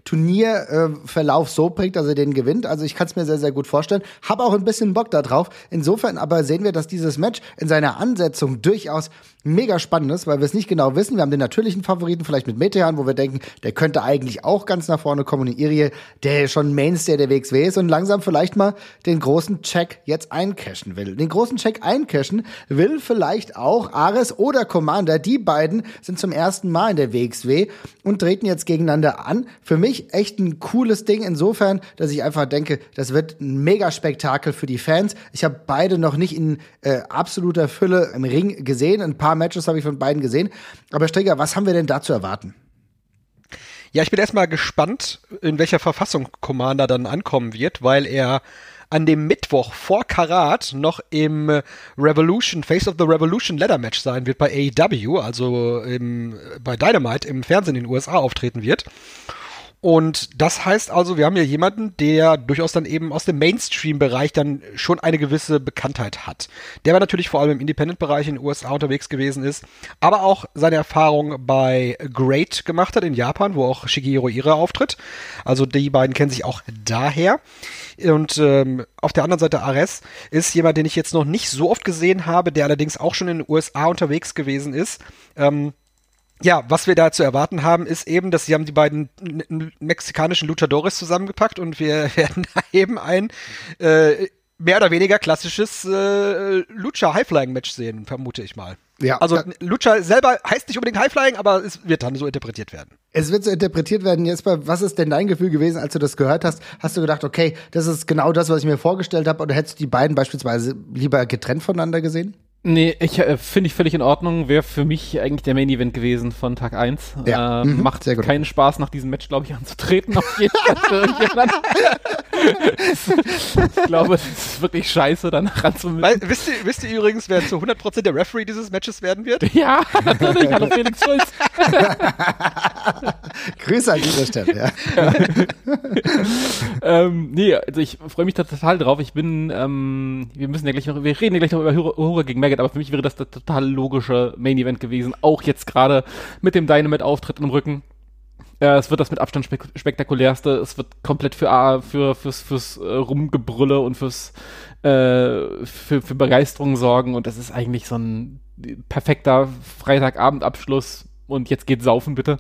Turnierverlauf äh, so bringt, dass er den gewinnt. Also ich kann es mir sehr, sehr gut vorstellen. Habe auch ein bisschen Bock da drauf. Insofern aber sehen wir, dass dieses Match in seiner Ansetzung durchaus mega spannend ist, weil wir es nicht genau wissen. Wir haben den natürlichen Favoriten vielleicht mit Metean, wo wir denken, der könnte eigentlich auch ganz nach vorne kommen. Und Irie, der schon Mainstay der WXW ist und langsam vielleicht mal den großen Check jetzt eincashen will. Den großen Check eincashen will vielleicht auch Ares oder Commander. Die beiden sind zum ersten Mal in der WXW und treten jetzt gegeneinander an. Für mich echt ein cooles Ding insofern, dass ich einfach denke, das wird ein mega Spektakel für die Fans. Ich habe beide noch nicht in äh, absoluter Fülle im Ring gesehen. Ein paar paar Matches habe ich von beiden gesehen. Aber Strigger, was haben wir denn da zu erwarten? Ja, ich bin erstmal gespannt, in welcher Verfassung Commander dann ankommen wird, weil er an dem Mittwoch vor Karat noch im Revolution, Face of the Revolution Ladder Match sein wird bei AEW, also im, bei Dynamite im Fernsehen in den USA auftreten wird. Und das heißt also, wir haben hier jemanden, der durchaus dann eben aus dem Mainstream-Bereich dann schon eine gewisse Bekanntheit hat. Der aber natürlich vor allem im Independent-Bereich in den USA unterwegs gewesen ist, aber auch seine Erfahrung bei Great gemacht hat in Japan, wo auch Shigeru Ira auftritt. Also die beiden kennen sich auch daher. Und ähm, auf der anderen Seite Ares ist jemand, den ich jetzt noch nicht so oft gesehen habe, der allerdings auch schon in den USA unterwegs gewesen ist. Ähm, ja, was wir da zu erwarten haben, ist eben, dass sie haben die beiden mexikanischen Luchadores zusammengepackt und wir werden da eben ein äh, mehr oder weniger klassisches äh, Lucha Highflying Match sehen, vermute ich mal. Ja, also Lucha selber heißt nicht unbedingt Highflying, aber es wird dann so interpretiert werden. Es wird so interpretiert werden. Jesper, was ist denn dein Gefühl gewesen, als du das gehört hast? Hast du gedacht, okay, das ist genau das, was ich mir vorgestellt habe, oder hättest du die beiden beispielsweise lieber getrennt voneinander gesehen? Nee, ich äh, finde ich völlig in Ordnung. Wäre für mich eigentlich der Main Event gewesen von Tag 1. Ja. Äh, mhm, macht keinen Spaß, nach diesem Match, glaube ich, anzutreten. Auf jeden Fall ich glaube, es ist wirklich scheiße, danach ranzumüssen. Wisst ihr, wisst ihr übrigens, wer zu 100% der Referee dieses Matches werden wird? Ja, natürlich. Hallo Felix Schulz. Grüße an dieser Stelle, ja. ähm, nee, also ich freue mich da total drauf. Ich bin, ähm, wir müssen ja gleich noch, wir reden ja gleich noch über Horror gegen Maggot, aber für mich wäre das der total logische Main Event gewesen. Auch jetzt gerade mit dem Dynamite-Auftritt im Rücken. Äh, es wird das mit Abstand spek spektakulärste. Es wird komplett für, für fürs, fürs äh, Rumgebrülle und fürs äh, für, für Begeisterung sorgen. Und das ist eigentlich so ein perfekter Freitagabendabschluss und jetzt geht saufen bitte.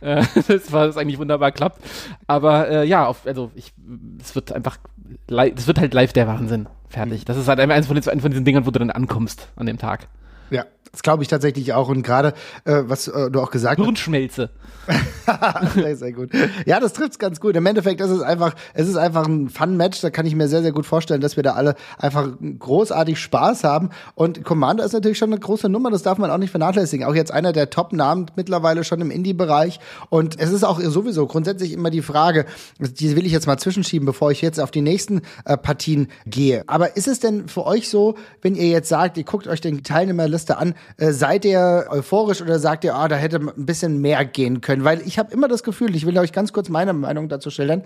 Äh, das war das eigentlich wunderbar klappt. Aber äh, ja, auf, also ich, es wird einfach, es wird halt live der Wahnsinn. Fertig. Das ist halt eins von, den, von diesen Dingern, wo du dann ankommst an dem Tag. Ja, das glaube ich tatsächlich auch. Und gerade, äh, was äh, du auch gesagt hast. Hirnschmelze. sehr, sehr gut. Ja, das trifft's ganz gut. Im Endeffekt ist es einfach, es ist einfach ein Fun-Match. Da kann ich mir sehr, sehr gut vorstellen, dass wir da alle einfach großartig Spaß haben. Und Commander ist natürlich schon eine große Nummer. Das darf man auch nicht vernachlässigen. Auch jetzt einer der Top-Namen mittlerweile schon im Indie-Bereich. Und es ist auch sowieso grundsätzlich immer die Frage, die will ich jetzt mal zwischenschieben, bevor ich jetzt auf die nächsten äh, Partien gehe. Aber ist es denn für euch so, wenn ihr jetzt sagt, ihr guckt euch den Teilnehmerliste an, äh, seid ihr euphorisch oder sagt ihr, ah, da hätte ein bisschen mehr gehen können? Weil ich habe immer das Gefühl, ich will euch ganz kurz meine Meinung dazu schildern,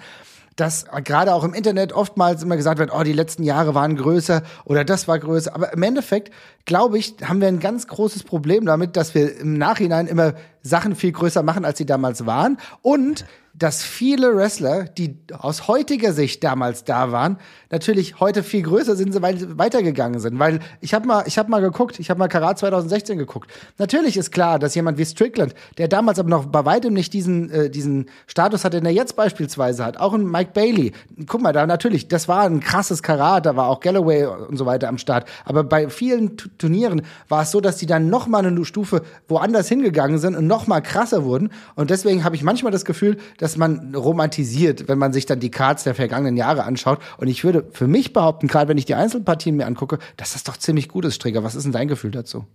dass gerade auch im Internet oftmals immer gesagt wird, oh, die letzten Jahre waren größer oder das war größer. Aber im Endeffekt, glaube ich, haben wir ein ganz großes Problem damit, dass wir im Nachhinein immer Sachen viel größer machen, als sie damals waren. Und dass viele Wrestler, die aus heutiger Sicht damals da waren, natürlich heute viel größer sind, weil sie weitergegangen sind. Weil ich habe mal, ich habe mal geguckt, ich habe mal Karat 2016 geguckt. Natürlich ist klar, dass jemand wie Strickland, der damals aber noch bei weitem nicht diesen äh, diesen Status hatte, den er jetzt beispielsweise hat, auch ein Mike Bailey. Guck mal, da natürlich, das war ein krasses Karat, da war auch Galloway und so weiter am Start. Aber bei vielen T Turnieren war es so, dass die dann noch mal eine Stufe woanders hingegangen sind und noch mal krasser wurden. Und deswegen habe ich manchmal das Gefühl, dass man romantisiert, wenn man sich dann die Cards der vergangenen Jahre anschaut. Und ich würde für mich behaupten, gerade wenn ich die Einzelpartien mir angucke, dass das doch ziemlich gut ist, Strigger. Was ist denn dein Gefühl dazu?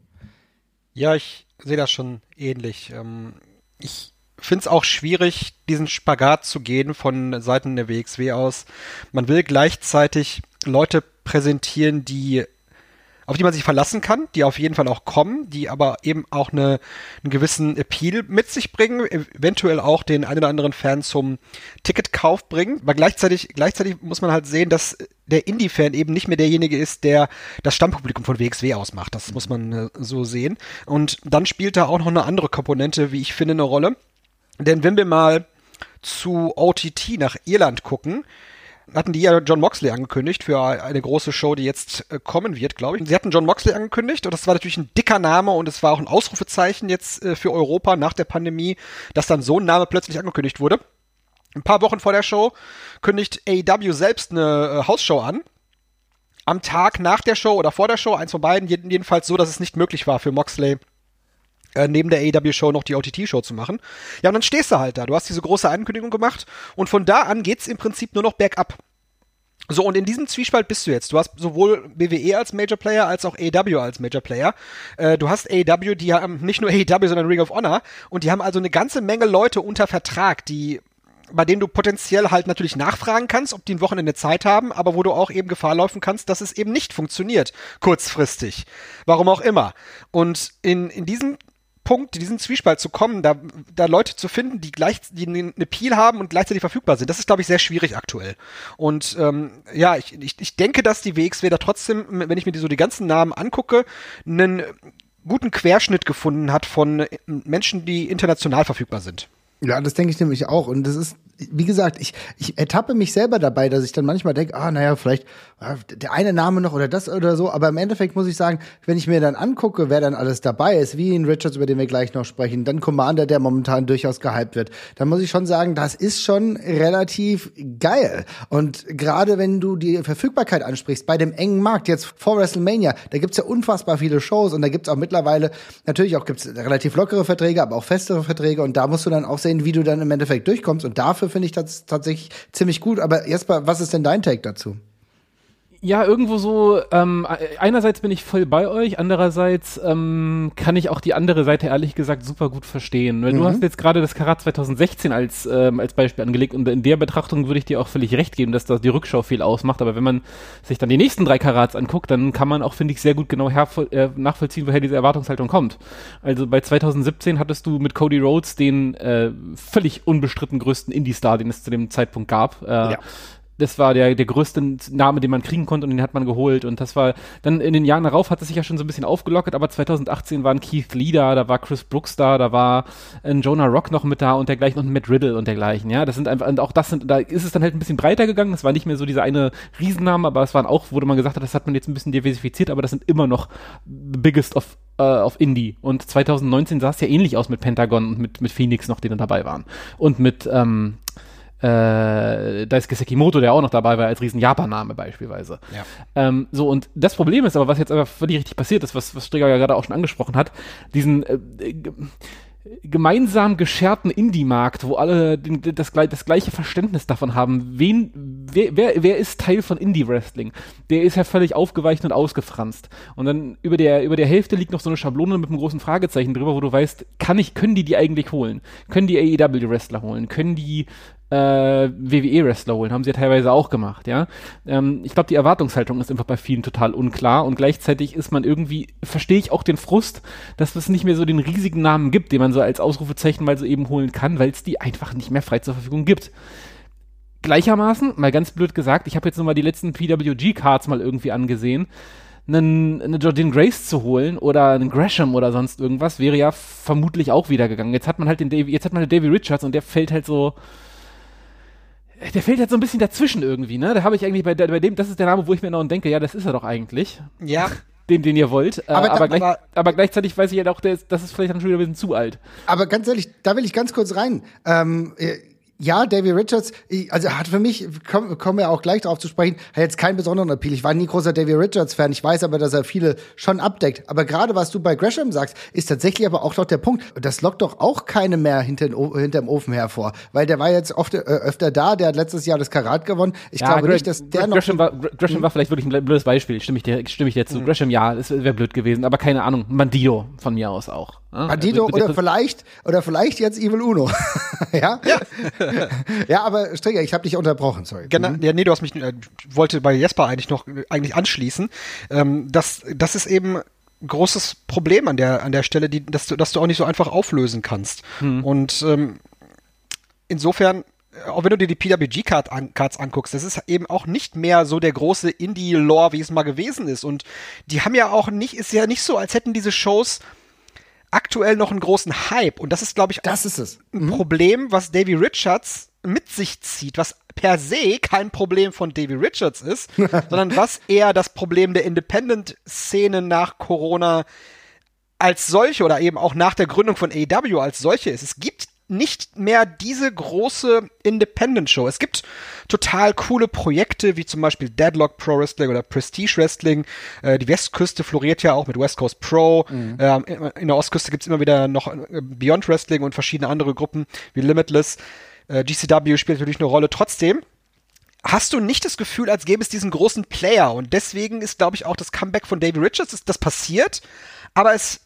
Ja, ich sehe das schon ähnlich. Ähm, ich finde es auch schwierig, diesen Spagat zu gehen von Seiten der WXW aus. Man will gleichzeitig Leute präsentieren, die auf die man sich verlassen kann, die auf jeden Fall auch kommen, die aber eben auch eine, einen gewissen Appeal mit sich bringen, eventuell auch den einen oder anderen Fan zum Ticketkauf bringen. Aber gleichzeitig, gleichzeitig muss man halt sehen, dass der Indie-Fan eben nicht mehr derjenige ist, der das Stammpublikum von WXW ausmacht. Das muss man äh, so sehen. Und dann spielt da auch noch eine andere Komponente, wie ich finde, eine Rolle. Denn wenn wir mal zu OTT nach Irland gucken, hatten die ja John Moxley angekündigt für eine große Show, die jetzt äh, kommen wird, glaube ich. Sie hatten John Moxley angekündigt und das war natürlich ein dicker Name und es war auch ein Ausrufezeichen jetzt äh, für Europa nach der Pandemie, dass dann so ein Name plötzlich angekündigt wurde. Ein paar Wochen vor der Show kündigt AEW selbst eine äh, Hausshow an. Am Tag nach der Show oder vor der Show, eins von beiden, jedenfalls so, dass es nicht möglich war für Moxley äh, neben der AEW-Show noch die OTT-Show zu machen. Ja, und dann stehst du halt da. Du hast diese große Ankündigung gemacht und von da an geht's im Prinzip nur noch bergab. So, und in diesem Zwiespalt bist du jetzt. Du hast sowohl BWE als Major Player als auch AEW als Major Player. Äh, du hast AEW, die haben nicht nur AEW, sondern Ring of Honor. Und die haben also eine ganze Menge Leute unter Vertrag, die bei denen du potenziell halt natürlich nachfragen kannst, ob die ein Wochenende Zeit haben, aber wo du auch eben Gefahr laufen kannst, dass es eben nicht funktioniert, kurzfristig. Warum auch immer. Und in, in diesem Punkt, diesen Zwiespalt zu kommen, da, da Leute zu finden, die gleich, die eine Peel haben und gleichzeitig verfügbar sind, das ist, glaube ich, sehr schwierig aktuell. Und ähm, ja, ich, ich, ich denke, dass die WXW da trotzdem, wenn ich mir die, so die ganzen Namen angucke, einen guten Querschnitt gefunden hat von Menschen, die international verfügbar sind. Ja, das denke ich nämlich auch. Und das ist wie gesagt, ich, ich ertappe mich selber dabei, dass ich dann manchmal denke, ah, naja, vielleicht ah, der eine Name noch oder das oder so. Aber im Endeffekt muss ich sagen, wenn ich mir dann angucke, wer dann alles dabei ist, wie in Richards, über den wir gleich noch sprechen, dann Commander, der momentan durchaus gehypt wird, dann muss ich schon sagen, das ist schon relativ geil. Und gerade wenn du die Verfügbarkeit ansprichst, bei dem engen Markt, jetzt vor WrestleMania, da gibt's ja unfassbar viele Shows und da gibt's auch mittlerweile, natürlich auch gibt's relativ lockere Verträge, aber auch festere Verträge und da musst du dann auch sehen, wie du dann im Endeffekt durchkommst. Und dafür finde ich das tatsächlich ziemlich gut. Aber Jesper, was ist denn dein Take dazu? Ja, irgendwo so, ähm, einerseits bin ich voll bei euch, andererseits ähm, kann ich auch die andere Seite ehrlich gesagt super gut verstehen. Weil mhm. du hast jetzt gerade das Karat 2016 als, ähm, als Beispiel angelegt und in der Betrachtung würde ich dir auch völlig recht geben, dass da die Rückschau viel ausmacht. Aber wenn man sich dann die nächsten drei Karats anguckt, dann kann man auch, finde ich, sehr gut genau äh, nachvollziehen, woher diese Erwartungshaltung kommt. Also bei 2017 hattest du mit Cody Rhodes den äh, völlig unbestritten größten Indie-Star, den es zu dem Zeitpunkt gab. Äh, ja das war der, der größte Name, den man kriegen konnte und den hat man geholt. Und das war dann in den Jahren darauf hat es sich ja schon so ein bisschen aufgelockert, aber 2018 waren Keith Lee da, da war Chris Brooks da, da war ein Jonah Rock noch mit da und dergleichen und Matt Riddle und dergleichen. Ja, das sind einfach, und auch das sind, da ist es dann halt ein bisschen breiter gegangen. Es war nicht mehr so dieser eine Riesenname, aber es waren auch, wurde man gesagt hat, das hat man jetzt ein bisschen diversifiziert, aber das sind immer noch the biggest of äh, auf Indie. Und 2019 sah es ja ähnlich aus mit Pentagon und mit, mit Phoenix noch, die dann dabei waren. Und mit, ähm, äh, Daisuke Sekimoto, der auch noch dabei war als riesen Japan-Name beispielsweise. Ja. Ähm, so, und das Problem ist aber, was jetzt aber völlig richtig passiert ist, was, was Strigger ja gerade auch schon angesprochen hat, diesen äh, gemeinsam gescherten Indie-Markt, wo alle den, das, das, gleiche Verständnis davon haben, wen, wer, wer, wer ist Teil von Indie-Wrestling? Der ist ja völlig aufgeweicht und ausgefranst. Und dann über der, über der Hälfte liegt noch so eine Schablone mit einem großen Fragezeichen drüber, wo du weißt, kann ich, können die die eigentlich holen? Können die AEW-Wrestler holen? Können die äh, WWE-Wrestler holen, haben sie ja teilweise auch gemacht, ja. Ähm, ich glaube, die Erwartungshaltung ist einfach bei vielen total unklar und gleichzeitig ist man irgendwie, verstehe ich auch den Frust, dass es nicht mehr so den riesigen Namen gibt, den man so als Ausrufezeichen mal so eben holen kann, weil es die einfach nicht mehr frei zur Verfügung gibt. Gleichermaßen, mal ganz blöd gesagt, ich habe jetzt nochmal die letzten PWG-Cards mal irgendwie angesehen, einen, eine Jordan Grace zu holen oder einen Gresham oder sonst irgendwas wäre ja vermutlich auch wieder gegangen. Jetzt hat man halt den Davy, jetzt hat man den Davy Richards und der fällt halt so, der fällt jetzt so ein bisschen dazwischen irgendwie, ne? Da habe ich eigentlich bei, bei dem, das ist der Name, wo ich mir noch denke, ja, das ist er doch eigentlich. Ja. Den, den ihr wollt. Äh, aber, aber, gleich, aber, aber, gleichzeitig weiß ich halt auch, der ist, das ist vielleicht dann schon wieder ein bisschen zu alt. Aber ganz ehrlich, da will ich ganz kurz rein. Ähm, äh, ja, Davy Richards, also hat für mich, kommen kommen wir auch gleich darauf zu sprechen, hat jetzt keinen besonderen Appeal. Ich war nie großer Davy Richards-Fan. Ich weiß aber, dass er viele schon abdeckt. Aber gerade was du bei Gresham sagst, ist tatsächlich aber auch doch der Punkt. Das lockt doch auch keine mehr hinter hinterm Ofen hervor. Weil der war jetzt oft, äh, öfter da, der hat letztes Jahr das Karat gewonnen. Ich ja, glaube Gre nicht, dass der Gresham noch. War, Gresham war vielleicht wirklich ein blödes Beispiel, stimme ich dir, stimme ich dir zu. Mhm. Gresham, ja, das wäre blöd gewesen, aber keine Ahnung. Bandido von mir aus auch. Ah, Bandido also, oder vielleicht oder vielleicht jetzt Evil Uno. ja? ja? ja, aber Stricker, ich habe dich unterbrochen, sorry. Genau, mhm. ja, nee, du hast mich äh, wollte bei Jesper eigentlich noch eigentlich anschließen. Ähm, das das ist eben großes Problem an der an der Stelle, die dass du dass du auch nicht so einfach auflösen kannst. Mhm. Und ähm, insofern auch wenn du dir die PWG-Cards an, anguckst, das ist eben auch nicht mehr so der große Indie-Lore, wie es mal gewesen ist. Und die haben ja auch nicht, ist ja nicht so, als hätten diese Shows aktuell noch einen großen Hype. Und das ist, glaube ich, das ist es. ein mhm. Problem, was Davy Richards mit sich zieht, was per se kein Problem von Davy Richards ist, sondern was eher das Problem der Independent-Szene nach Corona als solche oder eben auch nach der Gründung von AEW als solche ist. Es gibt nicht mehr diese große Independent Show. Es gibt total coole Projekte, wie zum Beispiel Deadlock Pro Wrestling oder Prestige Wrestling. Äh, die Westküste floriert ja auch mit West Coast Pro. Mhm. Ähm, in der Ostküste gibt's immer wieder noch äh, Beyond Wrestling und verschiedene andere Gruppen wie Limitless. Äh, GCW spielt natürlich eine Rolle. Trotzdem hast du nicht das Gefühl, als gäbe es diesen großen Player. Und deswegen ist, glaube ich, auch das Comeback von Davey Richards, das passiert. Aber es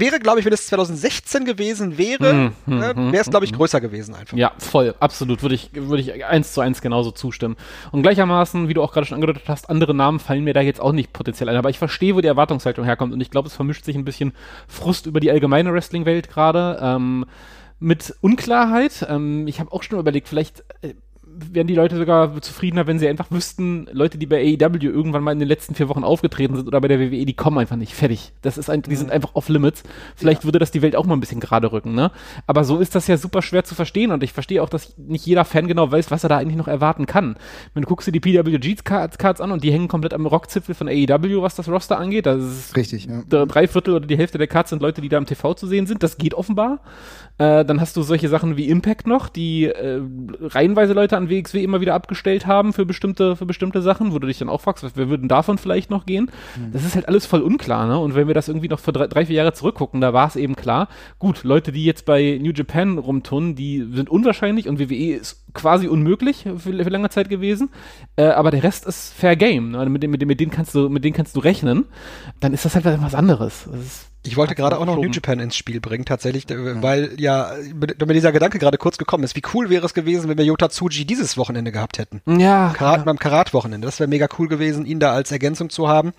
wäre, glaube ich, wenn es 2016 gewesen wäre, mm, mm, ne, wäre es, glaube ich, größer gewesen einfach. Ja, voll, absolut. Würde ich, würde ich eins zu eins genauso zustimmen. Und gleichermaßen, wie du auch gerade schon angedeutet hast, andere Namen fallen mir da jetzt auch nicht potenziell ein. Aber ich verstehe, wo die Erwartungshaltung herkommt. Und ich glaube, es vermischt sich ein bisschen Frust über die allgemeine Wrestling-Welt gerade. Ähm, mit Unklarheit. Ähm, ich habe auch schon überlegt, vielleicht äh, wären die Leute sogar zufriedener, wenn sie einfach wüssten, Leute, die bei AEW irgendwann mal in den letzten vier Wochen aufgetreten sind oder bei der WWE, die kommen einfach nicht fertig. Das ist ein, die sind mhm. einfach off limits. Vielleicht ja. würde das die Welt auch mal ein bisschen gerade rücken, ne? Aber so ist das ja super schwer zu verstehen und ich verstehe auch, dass nicht jeder Fan genau weiß, was er da eigentlich noch erwarten kann. Wenn du guckst dir die PWG-Cards an und die hängen komplett am Rockzipfel von AEW, was das Roster angeht, das ist richtig, ja. drei Viertel oder die Hälfte der Cards sind Leute, die da im TV zu sehen sind. Das geht offenbar. Äh, dann hast du solche Sachen wie Impact noch, die äh, reihenweise Leute an WXW immer wieder abgestellt haben für bestimmte, für bestimmte Sachen, wo du dich dann auch fragst, wer würden davon vielleicht noch gehen? Mhm. Das ist halt alles voll unklar, ne? Und wenn wir das irgendwie noch für drei, drei vier Jahre zurückgucken, da war es eben klar, gut, Leute, die jetzt bei New Japan rumtun, die sind unwahrscheinlich und WWE ist quasi unmöglich für, für lange Zeit gewesen. Äh, aber der Rest ist Fair Game, ne? mit, mit, mit denen kannst du, mit denen kannst du rechnen. Dann ist das halt was anderes. Das ist Ich wollte gerade auch noch New Japan ins Spiel bringen, tatsächlich, weil ja, mir dieser Gedanke gerade kurz gekommen ist. Wie cool wäre es gewesen, wenn wir Yota Tsuji dieses Wochenende gehabt hätten? Ja. Karat, ja. Beim Karat-Wochenende. Das wäre mega cool gewesen, ihn da als Ergänzung zu haben.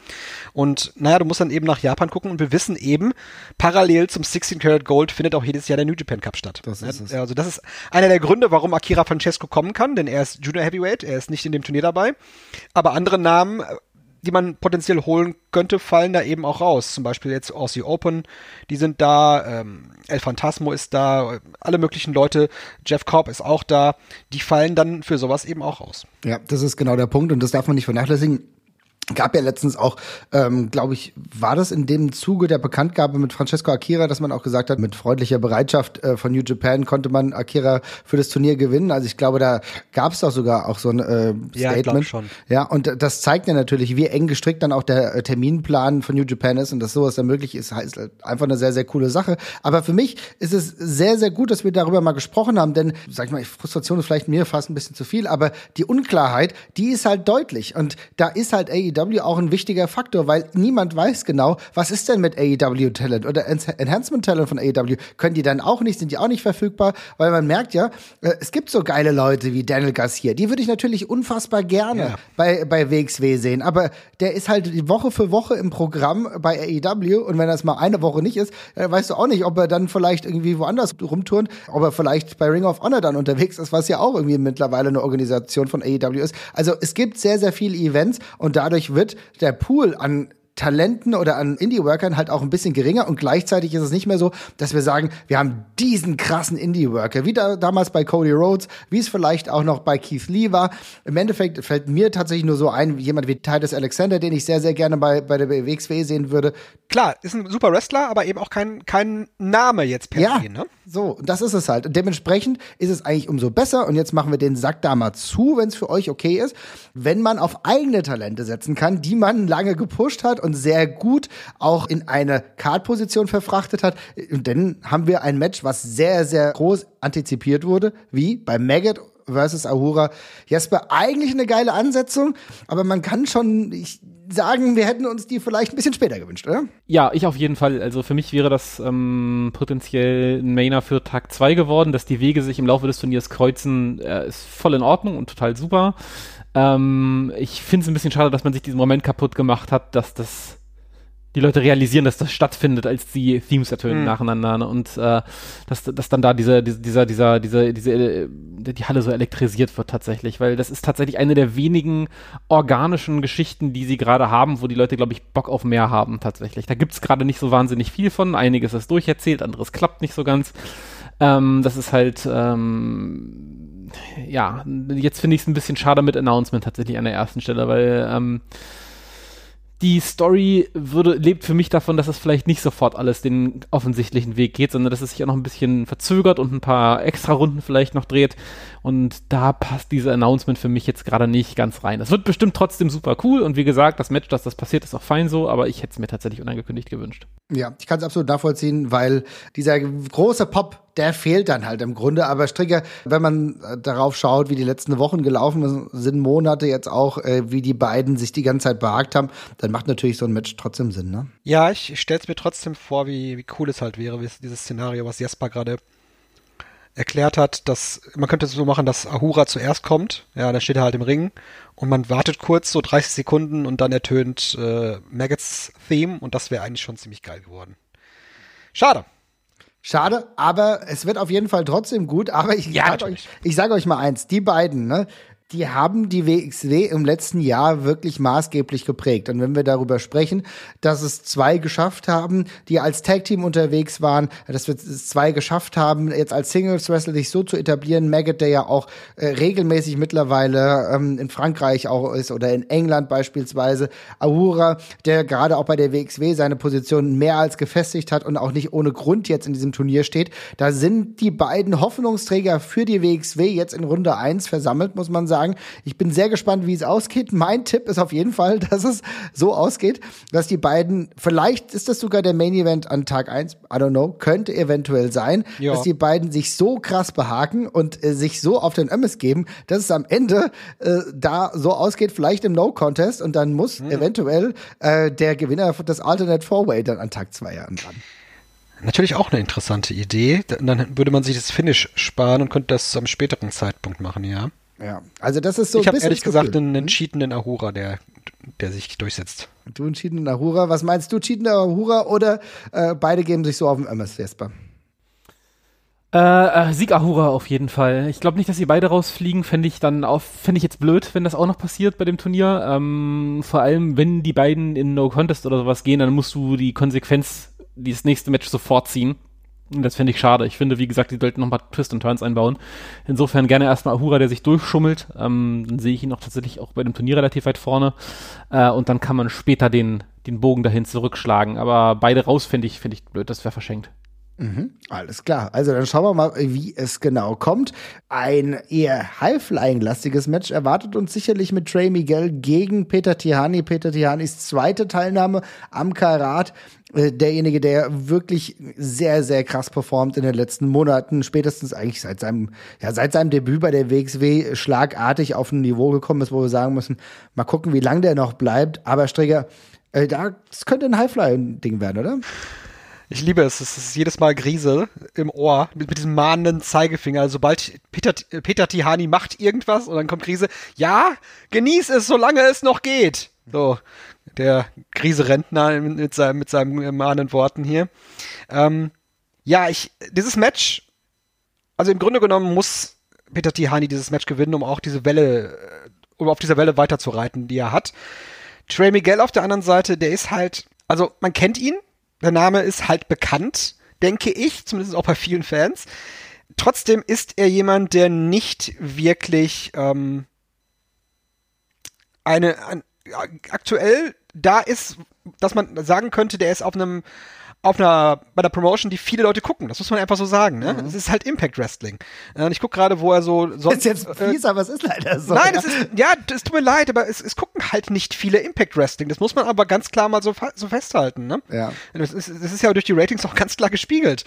Und naja, du musst dann eben nach Japan gucken und wir wissen eben, parallel zum 16 Karat Gold findet auch jedes Jahr der New Japan Cup statt. Das ist es. Also das ist einer der Gründe, warum Akira Francesco kommen kann, denn er ist Junior Heavyweight, er ist nicht in dem Turnier dabei. Aber andere Namen die man potenziell holen könnte, fallen da eben auch raus. Zum Beispiel jetzt Aussie Open, die sind da, ähm, El Phantasmo ist da, alle möglichen Leute, Jeff Cobb ist auch da, die fallen dann für sowas eben auch raus. Ja, das ist genau der Punkt und das darf man nicht vernachlässigen gab ja letztens auch, ähm, glaube ich, war das in dem Zuge der Bekanntgabe mit Francesco Akira, dass man auch gesagt hat, mit freundlicher Bereitschaft äh, von New Japan konnte man Akira für das Turnier gewinnen. Also ich glaube, da gab es doch sogar auch so ein äh, Statement. Ja, schon. ja, und das zeigt ja natürlich, wie eng gestrickt dann auch der äh, Terminplan von New Japan ist und dass sowas dann möglich ist, heißt halt einfach eine sehr, sehr coole Sache. Aber für mich ist es sehr, sehr gut, dass wir darüber mal gesprochen haben, denn, sag ich mal, Frustration ist vielleicht mir fast ein bisschen zu viel, aber die Unklarheit, die ist halt deutlich und da ist halt AEW AEW auch ein wichtiger Faktor, weil niemand weiß genau, was ist denn mit AEW Talent oder Enhancement Talent von AEW. Können die dann auch nicht, sind die auch nicht verfügbar, weil man merkt ja, äh, es gibt so geile Leute wie Daniel Garcia, die würde ich natürlich unfassbar gerne ja. bei, bei WXW sehen, aber der ist halt Woche für Woche im Programm bei AEW und wenn das mal eine Woche nicht ist, dann weißt du auch nicht, ob er dann vielleicht irgendwie woanders rumturnt, ob er vielleicht bei Ring of Honor dann unterwegs ist, was ja auch irgendwie mittlerweile eine Organisation von AEW ist. Also es gibt sehr, sehr viele Events und dadurch wird der Pool an Talenten oder an Indie-Workern halt auch ein bisschen geringer und gleichzeitig ist es nicht mehr so, dass wir sagen, wir haben diesen krassen Indie-Worker, wie da, damals bei Cody Rhodes, wie es vielleicht auch noch bei Keith Lee war. Im Endeffekt fällt mir tatsächlich nur so ein, jemand wie Titus Alexander, den ich sehr, sehr gerne bei, bei der WXW sehen würde. Klar, ist ein super Wrestler, aber eben auch kein, kein Name jetzt per ja, se, ne? So, das ist es halt. Und dementsprechend ist es eigentlich umso besser und jetzt machen wir den Sack da mal zu, wenn es für euch okay ist, wenn man auf eigene Talente setzen kann, die man lange gepusht hat und sehr gut auch in eine Card-Position verfrachtet hat. Und dann haben wir ein Match, was sehr, sehr groß antizipiert wurde, wie bei Maggot versus Ahura. Jesper, eigentlich eine geile Ansetzung, aber man kann schon ich, sagen, wir hätten uns die vielleicht ein bisschen später gewünscht, oder? Ja, ich auf jeden Fall. Also für mich wäre das ähm, potenziell ein Mainer für Tag 2 geworden, dass die Wege sich im Laufe des Turniers kreuzen, äh, ist voll in Ordnung und total super. Ähm, ich finde es ein bisschen schade, dass man sich diesen Moment kaputt gemacht hat, dass das die Leute realisieren, dass das stattfindet, als die Themes ertönen mhm. nacheinander ne? und äh, dass, dass dann da diese, diese, dieser, dieser, diese, diese, äh, die Halle so elektrisiert wird tatsächlich, weil das ist tatsächlich eine der wenigen organischen Geschichten, die sie gerade haben, wo die Leute, glaube ich, Bock auf mehr haben tatsächlich. Da gibt's gerade nicht so wahnsinnig viel von, einiges ist durcherzählt, anderes klappt nicht so ganz. Ähm, das ist halt, ähm, ja, jetzt finde ich es ein bisschen schade mit Announcement tatsächlich an der ersten Stelle, weil ähm, die Story würde, lebt für mich davon, dass es vielleicht nicht sofort alles den offensichtlichen Weg geht, sondern dass es sich auch noch ein bisschen verzögert und ein paar extra Runden vielleicht noch dreht. Und da passt diese Announcement für mich jetzt gerade nicht ganz rein. Das wird bestimmt trotzdem super cool und wie gesagt, das Match, dass das passiert, ist auch fein so, aber ich hätte es mir tatsächlich unangekündigt gewünscht. Ja, ich kann es absolut nachvollziehen, weil dieser große Pop der fehlt dann halt im Grunde. Aber Stricker, wenn man äh, darauf schaut, wie die letzten Wochen gelaufen sind, Monate jetzt auch, äh, wie die beiden sich die ganze Zeit behagt haben, dann macht natürlich so ein Match trotzdem Sinn, ne? Ja, ich stell's mir trotzdem vor, wie, wie cool es halt wäre, wie dieses Szenario, was Jesper gerade erklärt hat, dass man könnte es so machen, dass Ahura zuerst kommt, ja, dann steht er halt im Ring und man wartet kurz, so 30 Sekunden und dann ertönt äh, Maggots Theme und das wäre eigentlich schon ziemlich geil geworden. Schade. Schade, aber es wird auf jeden Fall trotzdem gut. Aber ich ja, sage euch, ich sag euch mal eins, die beiden, ne, die haben die WXW im letzten Jahr wirklich maßgeblich geprägt. Und wenn wir darüber sprechen, dass es zwei geschafft haben, die als Tag Team unterwegs waren, dass wir es zwei geschafft haben, jetzt als Singles Wrestler sich so zu etablieren, Maggot, der ja auch äh, regelmäßig mittlerweile ähm, in Frankreich auch ist oder in England beispielsweise, Ahura, der gerade auch bei der WXW seine Position mehr als gefestigt hat und auch nicht ohne Grund jetzt in diesem Turnier steht. Da sind die beiden Hoffnungsträger für die WXW jetzt in Runde eins versammelt, muss man sagen sagen, ich bin sehr gespannt, wie es ausgeht. Mein Tipp ist auf jeden Fall, dass es so ausgeht, dass die beiden, vielleicht ist das sogar der Main Event an Tag 1, I don't know, könnte eventuell sein, ja. dass die beiden sich so krass behaken und äh, sich so auf den Ömmes geben, dass es am Ende äh, da so ausgeht, vielleicht im No-Contest und dann muss mhm. eventuell äh, der Gewinner des Alternate Four-Way dann an Tag 2 ran. Natürlich auch eine interessante Idee. Dann würde man sich das Finish sparen und könnte das zu einem späteren Zeitpunkt machen, ja. Ja, also das ist so ich ein Ich habe ehrlich gesagt einen entschiedenen Ahura, der, der sich durchsetzt. Du entschiedenen Ahura. Was meinst du, entschiedener Ahura oder äh, beide geben sich so auf dem MS, Jesper? Äh, äh, Sieg Ahura auf jeden Fall. Ich glaube nicht, dass sie beide rausfliegen. Fände ich dann auch, fände ich jetzt blöd, wenn das auch noch passiert bei dem Turnier. Ähm, vor allem, wenn die beiden in No Contest oder sowas gehen, dann musst du die Konsequenz dieses nächste Match sofort ziehen. Und das finde ich schade. Ich finde, wie gesagt, die sollten nochmal Twist und Turns einbauen. Insofern gerne erstmal Ahura, der sich durchschummelt. Ähm, dann sehe ich ihn auch tatsächlich auch bei dem Turnier relativ weit vorne. Äh, und dann kann man später den, den Bogen dahin zurückschlagen. Aber beide raus finde ich, finde ich blöd. Das wäre verschenkt. Mhm, alles klar. Also dann schauen wir mal, wie es genau kommt. Ein eher High-Flying-lastiges Match erwartet uns sicherlich mit Trey Miguel gegen Peter Tihani. Peter Tihanis zweite Teilnahme am Karat. Äh, derjenige, der wirklich sehr, sehr krass performt in den letzten Monaten, spätestens eigentlich seit seinem, ja, seit seinem Debüt bei der WXW schlagartig auf ein Niveau gekommen ist, wo wir sagen müssen, mal gucken, wie lange der noch bleibt. Aber Strigger, äh, das könnte ein High-Flying-Ding werden, oder? Ich liebe es. Es ist jedes Mal Grise im Ohr mit, mit diesem mahnenden Zeigefinger. Sobald Peter, Peter Tihani macht irgendwas und dann kommt Grise, ja, genieß es, solange es noch geht. So, der Grise-Rentner mit, seinem, mit seinen mahnenden Worten hier. Ähm, ja, ich, dieses Match, also im Grunde genommen muss Peter Tihani dieses Match gewinnen, um auch diese Welle, um auf dieser Welle weiterzureiten, die er hat. Trey Miguel auf der anderen Seite, der ist halt, also man kennt ihn, der Name ist halt bekannt, denke ich, zumindest auch bei vielen Fans. Trotzdem ist er jemand, der nicht wirklich ähm, eine, ein, aktuell da ist, dass man sagen könnte, der ist auf einem auf einer, bei der Promotion, die viele Leute gucken. Das muss man einfach so sagen. Ne? Mhm. Es ist halt Impact Wrestling. Und ich gucke gerade, wo er so sonst. Das ist jetzt äh, fies, äh, aber es ist leider so. Nein, ja. es ist, ja, es tut mir leid, aber es, es gucken halt nicht viele Impact Wrestling. Das muss man aber ganz klar mal so, so festhalten. Ne? Ja. Das ist, das ist ja durch die Ratings auch ganz klar gespiegelt.